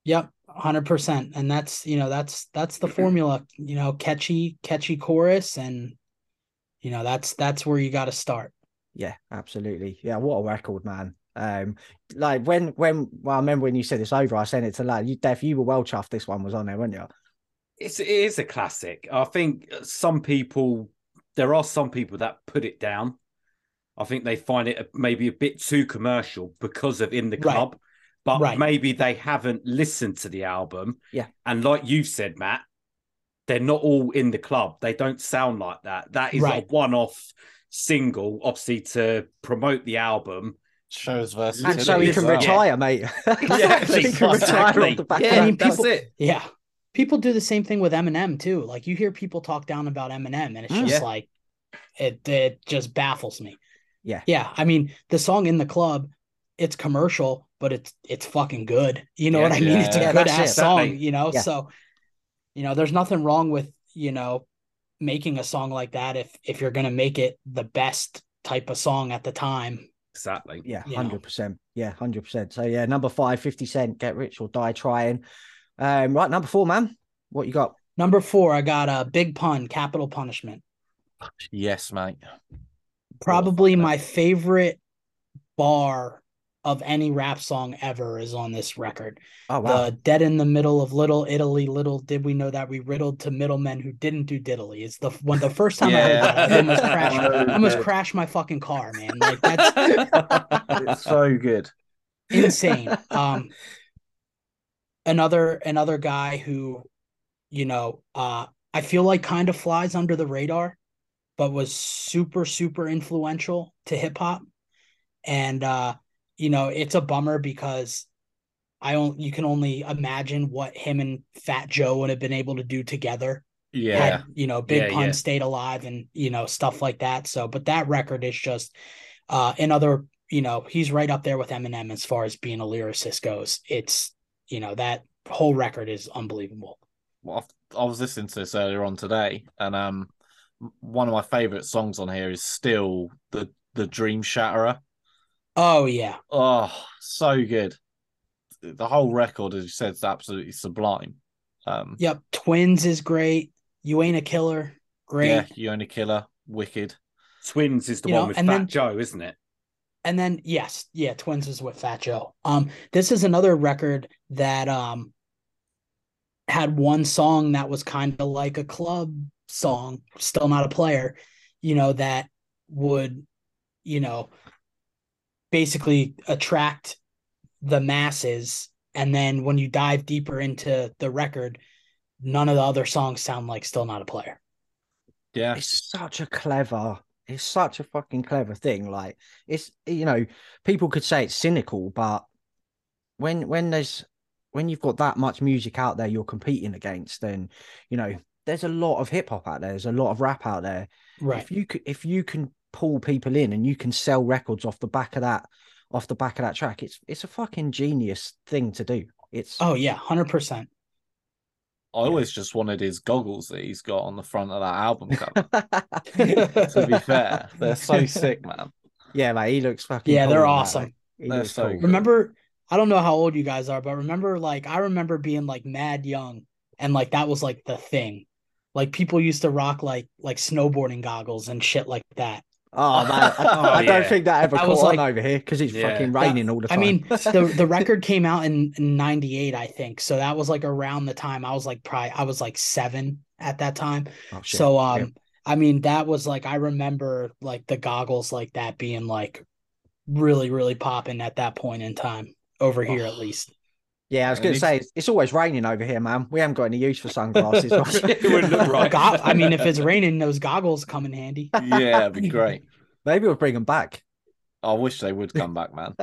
Yep. hundred percent. And that's, you know, that's that's the formula, you know, catchy, catchy chorus. And, you know, that's that's where you got to start. Yeah, absolutely. Yeah, what a record, man. Um, like when when well, I remember when you said it's over, I sent it to lad. You Def, you were well chuffed this one was on there, weren't you? It's it is a classic. I think some people there are some people that put it down. I think they find it maybe a bit too commercial because of in the Right. club, but Right. maybe they haven't listened to the album. Yeah. and like you said, Matt, they're not all in the club. They don't sound like that. That is Right. a one-off single, obviously to promote the album. Shows versus. And so he can well. retire, mate. Yeah, so he can retire exactly. off the back Yeah, of mean, that's people- it. Yeah. People do the same thing with Eminem too. Like you hear people talk down about Eminem and it's Mm. just Yeah. like it it just baffles me. Yeah. Yeah. I mean, the song in the club, it's commercial, but it's it's fucking good. You know Yeah, what I mean? yeah, It's a yeah, good ass it. song, Exactly. you know. Yeah. So, you know, there's nothing wrong with, you know, making a song like that if if you're gonna make it the best type of song at the time. Exactly. Yeah, you know. hundred percent. Yeah, hundred percent. So yeah, number five, 50 Cent, Get Rich or Die Trying. Um, right, number four, man. What you got? Number four, I got a big pun, capital punishment. Yes, mate. Probably my favorite bar of any rap song ever is on this record. Oh wow. The dead in the middle of Little Italy, little did we know that we riddled to middlemen who didn't do diddly. It's the when the first time I heard that, I almost crashed. I almost crashed my fucking car, man. Like that's It's so good. insane. Um, another another guy who, you know, uh, I feel like kind of flies under the radar, but was super super influential to hip hop, and uh, you know, it's a bummer because I don't. You can only imagine what him and Fat Joe would have been able to do together Yeah. had you know big Yeah, pun yeah. stayed alive and you know stuff like that so but that record is just uh another you know he's right up there with eminem as far as being a lyricist goes it's you know that whole record is unbelievable Well, I was listening to this earlier on today, and um, one of my favorite songs on here is still the the Dream Shatterer. Oh yeah Oh, so good. The whole record, as you said, is absolutely sublime. Um, yep twins is great you ain't a killer great yeah, you ain't a killer, wicked. Twins is the You one know, with Fat then- Joe, isn't it? and then yes yeah twins is with fat joe um this is another record that um had one song that was kind of like a club song still not a player you know that would you know basically attract the masses and then when you dive deeper into the record none of the other songs sound like still not a player. Yeah, it's such a clever it's such a fucking clever thing like it's you know people could say it's cynical but when when there's when you've got that much music out there you're competing against then you know there's a lot of hip hop out there there's a lot of rap out there. Right. If you could if you can pull people in and you can sell records off the back of that off the back of that track it's it's a fucking genius thing to do it's oh yeah 100% I always just wanted his goggles that he's got on the front of that album cover. to be fair, they're so sick, man. yeah mate he looks fucking yeah cool they're in awesome mate. They're so cool. good. remember i don't know how old you guys are but remember like i remember being like mad young and like that was like the thing like people used to rock like like snowboarding goggles and shit like that Oh man, I, Oh, I don't yeah. think that ever That caught was on over here because it's Yeah. fucking raining all the time. i mean the the record came out in, in 98 i think so that was like around the time i was like probably i was like seven at that time Oh, so um Yeah. i mean that was like i remember like the goggles like that being like really really popping at that point in time over here at Oh. least yeah, I was going to say it's, it's always raining over here, man. We haven't got any use for sunglasses. It wouldn't look right. Go- I mean, if it's raining, those goggles come in handy. Yeah, it'd be great. Maybe we'll bring them back. I wish they would come back, man.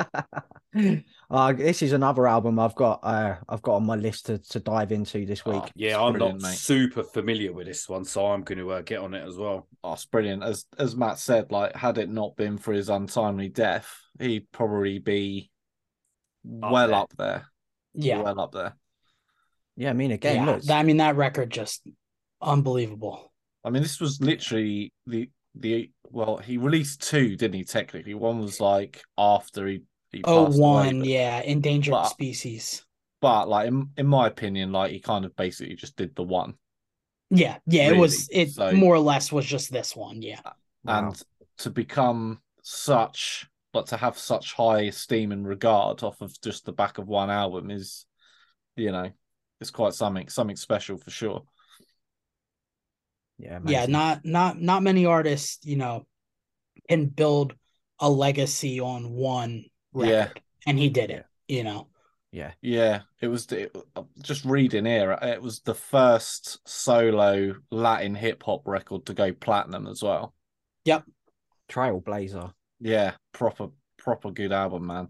uh, this is another album I've got. Uh, I've got on my list to, to dive into this week. Oh, Yeah, it's I'm not mate. super familiar with this one, so I'm going to uh, get on it as well. Oh, it's brilliant. As as Matt said, like had it not been for his untimely death, he'd probably be Up well there. up there. Yeah. Well up there. Yeah, I mean, again, yeah. look, I mean, that record just unbelievable. I mean, this was literally the the well, he released two, didn't he? Technically, one was like after he he Oh, passed away, one, but- yeah, endangered but- species. But like in, in my opinion, like he kind of basically just did the one. Yeah, yeah, it was. It So- more or less was just this one. Yeah, wow. and to become such but to have such high esteem and regard off of just the back of one album is you know it's quite something something special for sure yeah, yeah. Not not not many artists, you know, can build a legacy on one record, Yeah. and he did it. You know, yeah, yeah it was it, just reading here it was the first solo latin hip-hop record to go platinum as well Yep, Trailblazer. Yeah proper proper good album man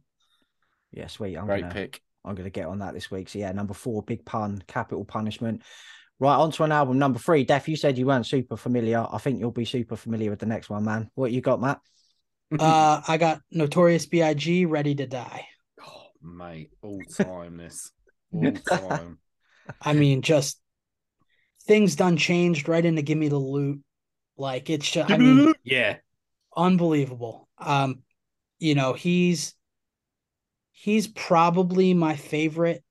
Yeah, sweet. I'm great gonna, pick I'm gonna get on that this week. So yeah, number four, Big Pun, Capital Punishment. Right, on to an album number three. Def, you said you weren't super familiar. I think you'll be super familiar with the next one, man. What you got, Matt? uh, I got Notorious B.I.G. Ready to Die. Oh, mate, all time this, all time. I mean, just things done changed right into Give Me the Loot. Like it's just, I mean, yeah, unbelievable. Um, you know, he's he's probably my favorite,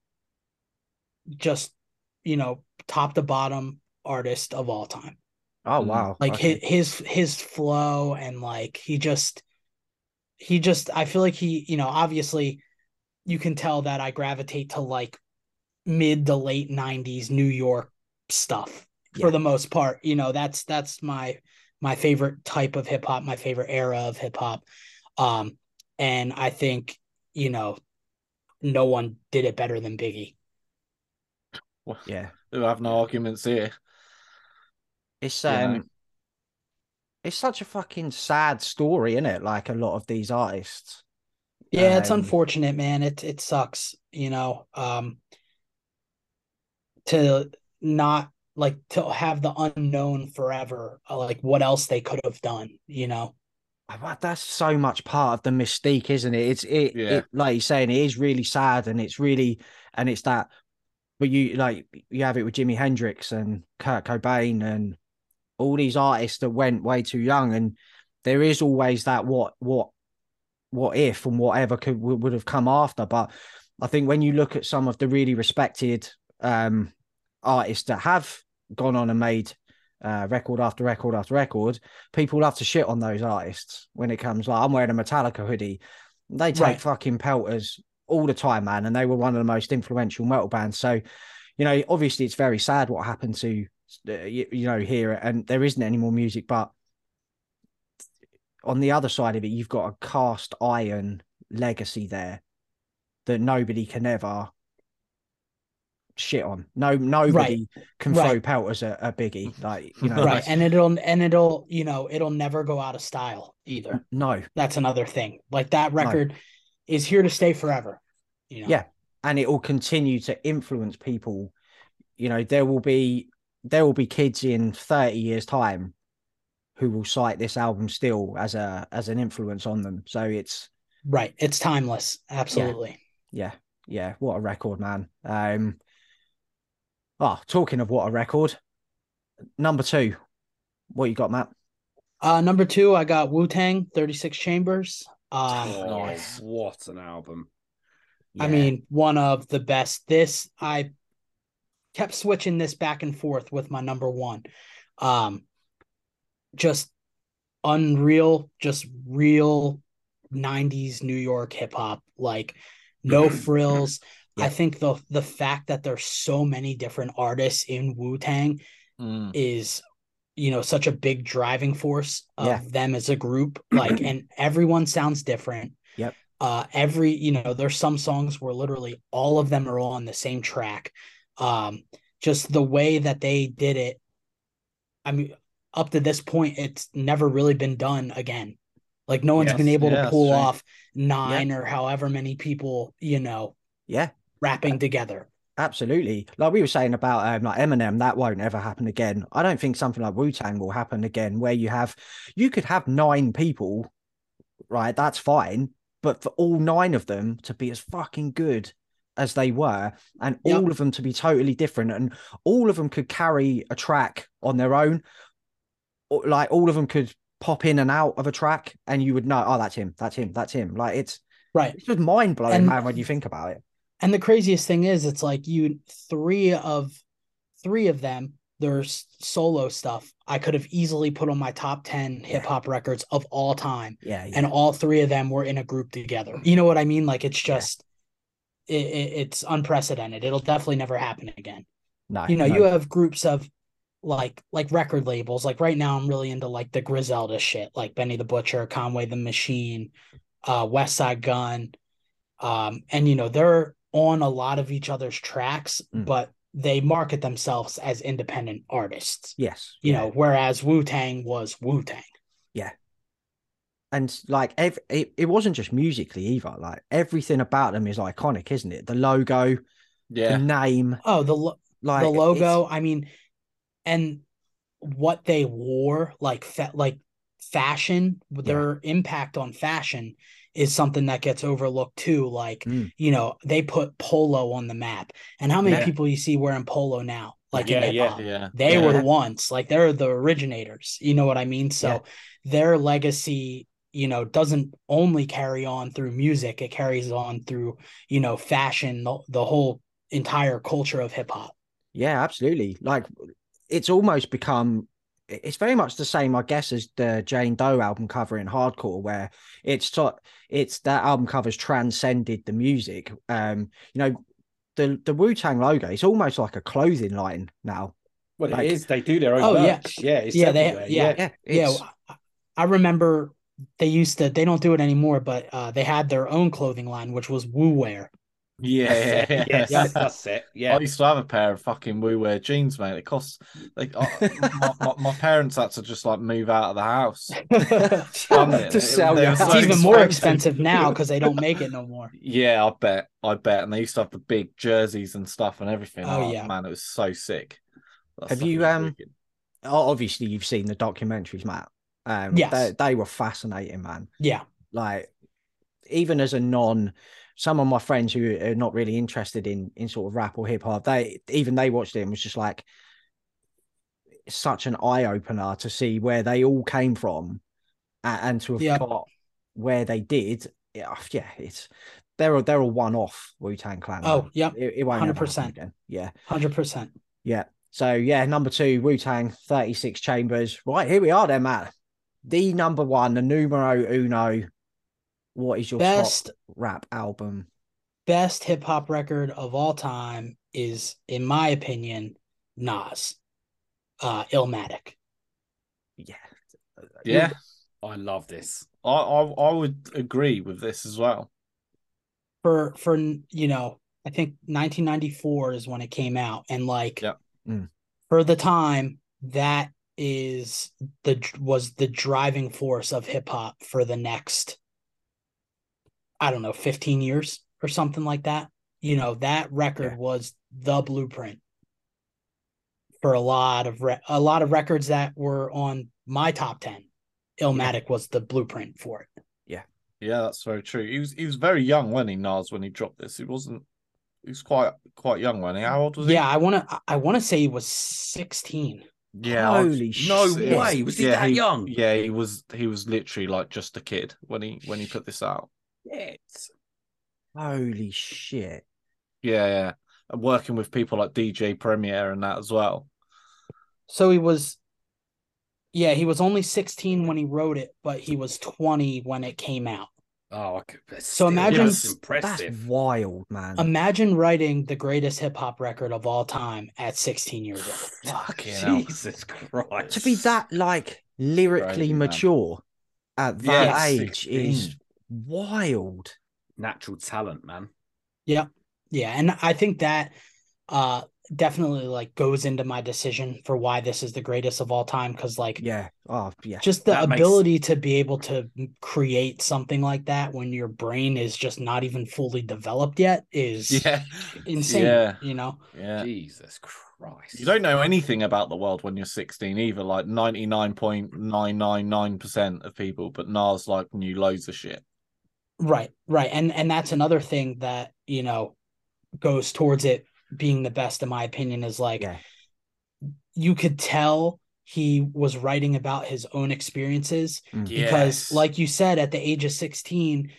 just you know, top to bottom artist of all time. Oh Mm. wow. like okay. his his his flow and like he just he just I feel like he you know obviously you can tell that I gravitate to like mid to late 90s New York stuff Yeah. for the most part you know that's that's my my favorite type of hip hop my favorite era of hip hop um and I think you know no one did it better than Biggie Well, yeah. we have no arguments here. It's You um know. it's such a fucking sad story, isn't it? Like a lot of these artists. Yeah, it's Um, unfortunate, man. It it sucks, you know, um to not like to have the unknown forever, uh, like what else they could have done, you know. That's so much part of the mystique, isn't it? It's it, Yeah. it like you're saying, it is really sad and it's really and it's that but you like you have it with Jimi Hendrix and Kurt Cobain and all these artists that went way too young and there is always that what what what if and whatever could would would have come after but I think when you look at some of the really respected um artists that have gone on and made uh, record after record after record, people love to shit on those artists when it comes like I'm wearing a Metallica hoodie. They take Right. fucking pelters all the time, man, and they were one of the most influential metal bands. So, you know, obviously it's very sad what happened to uh, you, you know here, and there isn't any more music. But on the other side of it, you've got a cast iron legacy there that nobody can ever shit on. No, nobody can throw Right. pelters at a biggie. Like you know, Right. And it'll and it'll, you know, it'll never go out of style either. no, That's another thing. Like that record is here to stay forever. You know. Yeah. and it will continue to influence people. You know, there will be there will be kids in 30 years time who will cite this album still as a as an influence on them. So it's Right. It's timeless. Absolutely. yeah, yeah, what a record, man. Um Oh, talking of what a record. Number 2. What you got, Matt? Uh number two, I got Wu Tang, 36 Chambers. Um Oh, nice. What an album. I mean, one of the best. This I kept switching this back and forth with my number one. Um just unreal, just real 90s New York hip hop, like no frills. I think the the fact that there's so many different artists in Wu-Tang Mm. is you know such a big driving force of Yeah. them as a group like and everyone sounds different Yep. uh every you know there's some songs where literally all of them are all on the same track um just the way that they did it i mean up to this point it's never really been done again like no one's Yes, been able yeah, to pull true. off nine or however many people you know Yeah, rapping together absolutely. Like we were saying about um, like Eminem, that won't ever happen again. I don't think something like Wu Tang will happen again, where you have you could have nine people, right? That's fine, but for all nine of them to be as fucking good as they were, and Yep. all of them to be totally different, and all of them could carry a track on their own, like all of them could pop in and out of a track, and you would know, oh, that's him, that's him, that's him. Like it's right it's just mind blowing, man, when you think about it. And the craziest thing is, it's like you three of three of them. There's solo stuff I could have easily put on my top ten hip hop records of all time, Yeah, yeah. and all three of them were in a group together. You know what I mean? Like it's Yeah. just, it, it, it's unprecedented. It'll definitely never happen again. no, You know, no. you have groups of like like record labels. Like right now, I'm really into like the Griselda shit, like Benny the Butcher, Conway the Machine, uh, Westside Gunn, um, and you know they're on a lot of each other's tracks, Mm. but they market themselves as independent artists. yes, You yeah. know, whereas Wu Tang was Wu Tang. Yeah. And like ev- it, it wasn't just musically either like everything about them is iconic isn't it the logo yeah, the Yeah. name Oh, the lo- like the it's- logo. I mean, and what they wore, like fa- like fashion, their impact on fashion is something that gets overlooked too. Like Mm. you know, they put polo on the map, and how many Yeah. people you see wearing polo now? Like Yeah, yeah. Yeah. They yeah. were the ones, like they're the originators. You know what I mean? So Yeah. their legacy, you know, doesn't only carry on through music; it carries on through, you know, fashion, the, the whole entire culture of hip hop. yeah absolutely like it's almost become it's very much the same, I guess, as the Jane Doe album cover in hardcore, where it's so- it's that album cover's transcended the music. Um, you know, the the Wu Tang logo, it's almost like a clothing line now. Well, Like- it is. They do their own Oh, yeah. merch. Yeah, it's Yeah, they- yeah. Yeah, yeah, I- I remember they used to. They don't do it anymore, but uh, they had their own clothing line, which was Wu Wear. Yeah, yeah, yeah. yes, Yeah. that's it. Yeah, I used to have a pair of fucking Wu Wear jeans, mate. It costs like uh, my, my, my parents had to just like move out of the house. Fund. To It- sell they your were house. It's so even more expensive now because they don't make it no more. Yeah, I bet. I bet. And they used to have the big jerseys and stuff and everything. Oh, yeah. man, it was so sick. That Have you, um, wicked. o- obviously you've seen the documentaries, Matt. Um, Yes. they, they were fascinating, man. Yeah, Like, even as a non, some of my friends who are not really interested in in sort of rap or hip hop, they even they watched it and was just like such an eye opener to see where they all came from and, and to have Yep. got where they did. Yeah, oh, yeah, it's they're a, they're a one off Wu Tang Clan. Oh, yeah, it, it won't 100%. again. Yeah, hundred percent. yeah. So yeah, number two, Wu Tang, 36 chambers. Right, here we are then, Matt. The number one, the numero uno. What is your Best top rap album? best hip hop record of all time is, in my opinion, Nas, uh, Illmatic. Yeah. Yeah, I love this. I, I I would agree with this as well. For for you know, I think 1994 is when it came out, and like Yeah. Mm. for the time, that is the was the driving force of hip hop for the next, I don't know, 15 years or something like that. You know, that record Yeah. was the blueprint for a lot of re- a lot of records that were on my top 10. Illmatic was the blueprint for it. Yeah, Yeah, that's very true. He was he was very young when he Nas when he dropped this. He wasn't. He was quite quite young when he. How old was he? Yeah, I want to I want to say he was 16. Yeah. I Holy No shit. way. Was he that young? Yeah, he was. He was literally like just a kid when he when he put this out. Yes. Holy shit. Yeah, yeah. And working with people like DJ Premier and that as well. So he was Yeah, he was only 16 when he wrote it, but he was 20 when it came out. Oh, I So imagine- that's That's impressive. wild, man. Imagine writing the greatest hip hop record of all time at 16 years old. Fucking. Jesus Christ. to be that like lyrically Crazy, man. mature at that at age is 16. Wild. natural talent, man. Yeah, Yeah. and I think that uh definitely like goes into my decision for why this is the greatest of all time cuz like Yeah. Oh, yeah. just the That makes- ability to be able to create something like that when your brain is just not even fully developed yet is Yeah, insane, Yeah. you know. yeah. Jesus Christ. You don't know anything about the world when you're 16 either. Like 99.999% of people, but Nas like knew loads of shit. Right, right. And and that's another thing that, you know, goes towards it being the best in my opinion is like Yeah. you could tell he was writing about his own experiences Mm. because like you said at the age of 16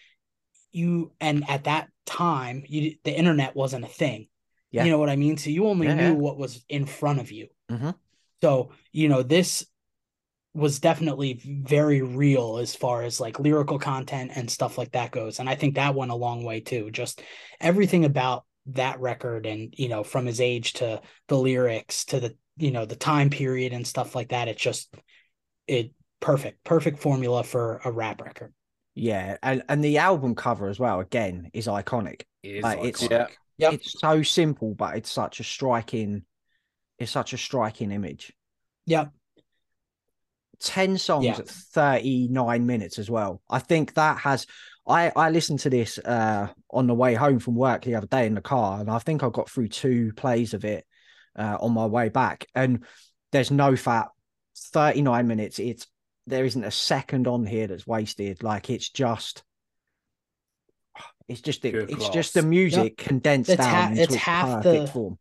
you and at that time you the internet wasn't a thing. Yeah. You know what I mean? So you only Yeah, knew yeah. what was in front of you. Mhm. So, you know, this was definitely very real as far as like lyrical content and stuff like that goes. And I think that went a long way too. Just everything about that record and, you know, from his age to the lyrics to the, you know, the time period and stuff like that. It's just it perfect, perfect formula for a rap record. Yeah. And and the album cover as well, again, is iconic. It is Like, it's- iconic. Yep. It's so simple, but it's such a striking, it's such a striking image. Yep. 10 songs Yeah. at 39 minutes as well. I think that has I I listened to this uh on the way home from work the other day in the car and I think I got through two plays of it uh on my way back and there's no fat 39 minutes it's there isn't a second on here that's wasted like it's just it's just it, Good it's just the class. music condensed It's down ha- into it's its half perfect the- form.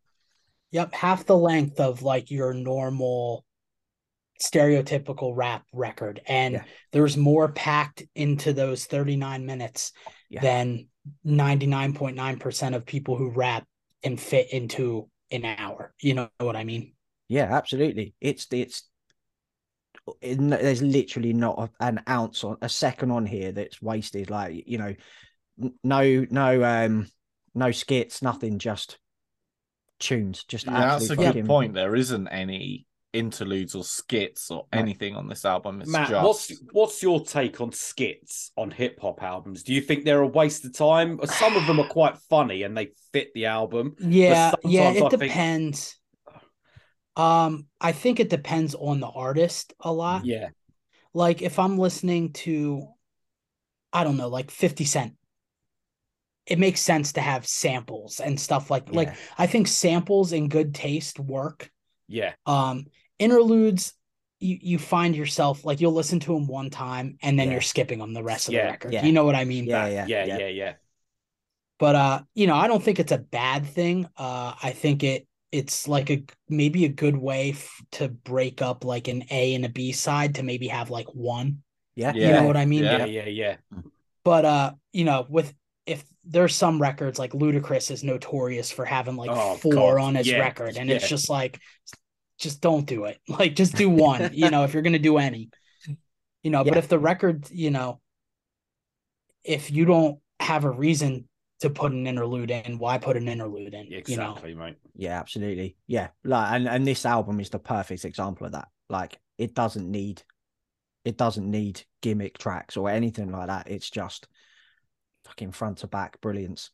Yep. Half the length of like your normal stereotypical rap record. And Yeah. there's more packed into those 39 minutes Yeah. than 99.9% of people who rap can fit into an hour. You know what I mean? Yeah, absolutely. It's it's in- there's literally not an ounce on a second on here that's wasted. Like you know, no, no, um, no skits, nothing, just tunes. Just Yeah, that's a good point. There isn't any interludes or skits or No. anything on this album. It's Matt, just what's what's your take on skits on hip hop albums? Do you think they're a waste of time? Some of them are quite funny and they fit the album. Yeah, yeah, it I think- depends. Um, I think it depends on the artist a lot. Yeah, Like if I'm listening to, I don't know, like 50 Cent, it makes sense to have samples and stuff like like I think samples in good taste work. yeah, Um, interludes, you you find yourself like you'll listen to them one time and then Yeah. you're skipping them the rest of Yeah, the record. yeah. You know what I mean? Yeah, yeah, yeah, yeah, yeah. but uh you know i don't think it's a bad thing uh i think it it's like a maybe a good way f- to break up like an a and a b side to maybe have like one Yeah, you know what i mean Yeah, Yeah. yeah, yeah. but uh you know with if there's some records like ludacris is notorious for having like Oh, four God, on his yeah, record and it's just like just don't do it like just do one you know if you're gonna do any you know but if the record you know if you don't have a reason to put an interlude in why put an interlude in you know Exactly, mate. Yeah, absolutely. Yeah, like and and this album is the perfect example of that. Like it doesn't need, it doesn't need gimmick tracks or anything like that. It's just fucking front to back brilliance.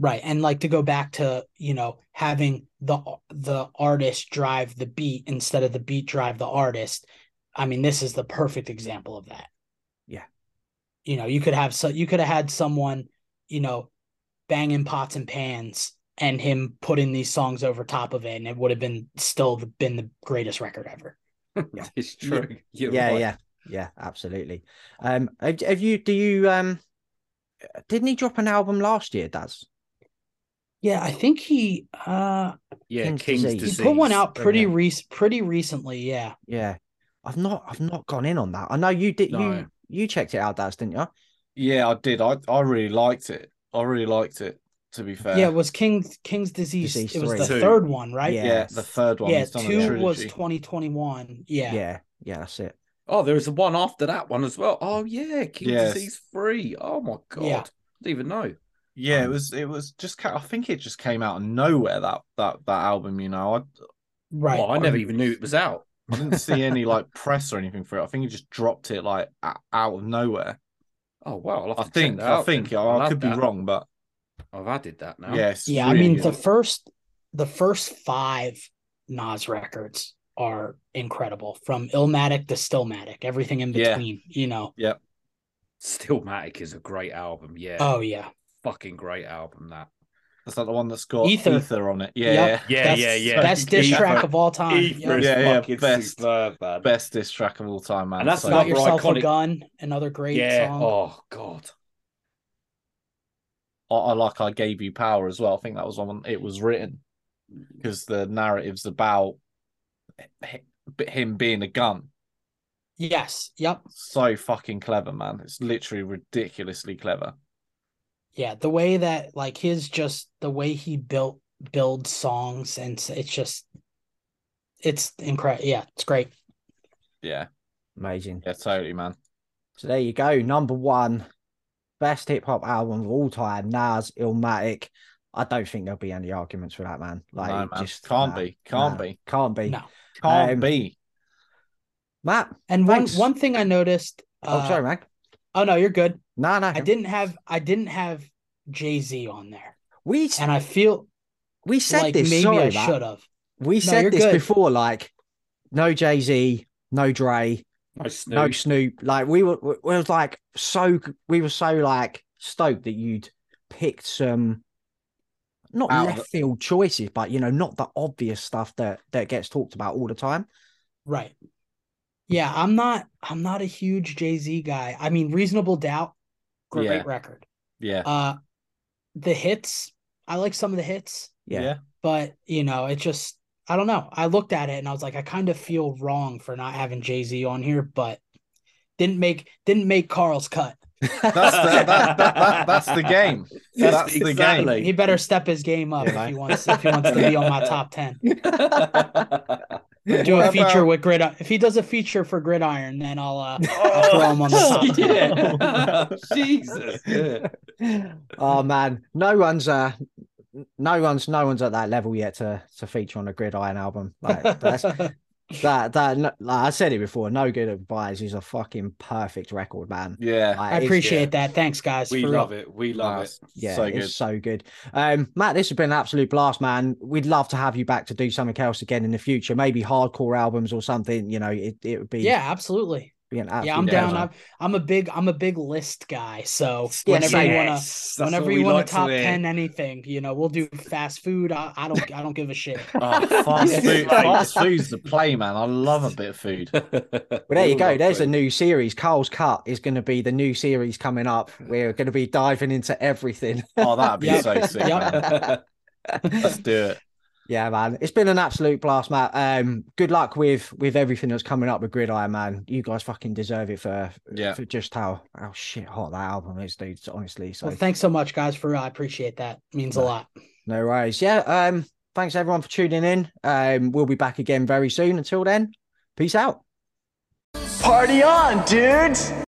Right. And like to go back to, you know, having the the artist drive the beat instead of the beat drive the artist. I mean, this is the perfect example of that. Yeah. You know, you could have so you could have had someone, you know, banging pots and pans and him putting these songs over top of it and it would have been still the, been the greatest record ever. yeah. It's true. You're yeah, right. yeah, yeah, absolutely. Um, have, have you? Do you? Um, didn't he drop an album last year? Does Yeah, I think he uh Yeah, King's King's, Disease. disease. he put one out pretty it. rec- pretty recently, yeah. yeah. I've not. I've not gone in on that. I know you did. No. You you checked it out, Daz, didn't you? Yeah, I did. I I really liked it. I really liked it. To be fair, Yeah, it was King's King's Disease. Disease it was the Two. third one, right? Yeah. yeah, the third one. Yeah, he's done a two was 2021. Yeah. Yeah, yeah, that's it. Oh, there was a one after that one as well. Oh yeah, King's Yes. Disease Free. Oh my god. Yeah. I didn't even know. Yeah, it Um, was. It was just. I think it just came out of nowhere. That that that album. You know, I Right. Well, I never even knew it was out. I didn't see any like press or anything for it. I think he just dropped it like out of nowhere. Oh wow. I'll have I to check think. I think. I, I'll I could be that. wrong, but I've added that now. yes. yeah, I really mean good. the first the first five Nas records are incredible from Illmatic to Stillmatic, everything in Yeah. between, you know. Yep. Stillmatic is a great album. Yeah. Oh yeah. Fucking great album. That That. Is that the one that's got Ether. ether, on it? Yeah, Yep. Yeah, Best- yeah, yeah. Best diss Ether- track of all time. Ether Yep. is Yeah, yeah, best. superb, best diss track of all time, man. And that's So- another Got yourself iconic- a gun, another great yeah. song. Oh god. I, I like I gave you power as well. I think that was when it was written because the narrative's about him being a gun. Yes. Yep. So fucking clever, man. It's literally ridiculously clever. Yeah, the way that like his just the way he built builds songs and it's just it's incredible. Yeah, it's great. Yeah, Amazing. yeah, totally, man. So there you go. Number one, best hip hop album of all time, Nas, Illmatic. I don't think there'll be any arguments for that, man. Like, no, man. just can't nah, be, can't nah, be, can't be. No. can't Um, be. Matt, And one Thanks. one thing I noticed. oh uh, sorry, man. Oh no, you're good. No, no, I didn't have I didn't have Jay Z on there, we and I feel we said like this. maybe sorry, I should have. We No, said you're this good. before. Like, no Jay Z, no Dre, No Snoop. no Snoop. Like, we were, we was like so. We were so like stoked that you'd picked some. Not Out of left field choices, but you know, not the obvious stuff that that gets talked about all the time. Right. Yeah, I'm not I'm not a huge Jay Z guy. I mean, Reasonable Doubt, great Yeah. record. Yeah, Uh, the hits, I like some of the hits. Yeah, but you know, it just I don't know. I looked at it and I was like, I kind of feel wrong for not having Jay Z on here, but didn't make didn't make Carl's cut. that's the that, that, that, that's the game. Yes, that's the game. He better step his game up Yeah. if he wants if he wants to be on my top ten. Do a feature about- with Grid. If he does a feature for Gridiron, then I'll, uh, I'll throw him on the top. yeah. Jesus. Yeah. oh man, no one's uh, no one's no one's at that level yet to to feature on a Gridiron album. Like that's that that like I said it before. No good advice is a fucking perfect record, man. Yeah. Like, I it's- appreciate that. Thanks, guys. We for love real. it. We love Nah, it. Yeah, so it's good. so good. Um, Matt, this has been an absolute blast, man. We'd love to have you back to do something else again in the future, maybe hardcore albums or something. You know, it, it would be Yeah, absolutely. Be an Yeah, I'm down. I'm, I'm a big I'm a big list guy. So Yeah, whenever same. you wanna Yes, that's whenever you we want like to top hear. ten anything, you know, we'll do fast food. I, I don't I don't give a shit. Oh, fast food. Fast food's the play, man. I love a bit of food. Well, there you go. There's a new series. Carl's Cut is going to be the new series coming up. We're going to be diving into everything. Oh, that'd be Yep. so sick, Yep. man. Let's do it. Yeah, man. It's been an absolute blast, Matt. Um, good luck with with everything that's coming up with Gridiron, man. You guys fucking deserve it for Yeah. for just how how shit hot that album is, dude. Honestly, so Well, thanks so much, guys. For. I appreciate that. means a lot. no worries. Yeah. Um, thanks everyone for tuning in. Um, we'll be back again very soon. Until then, peace out. Party on, dudes!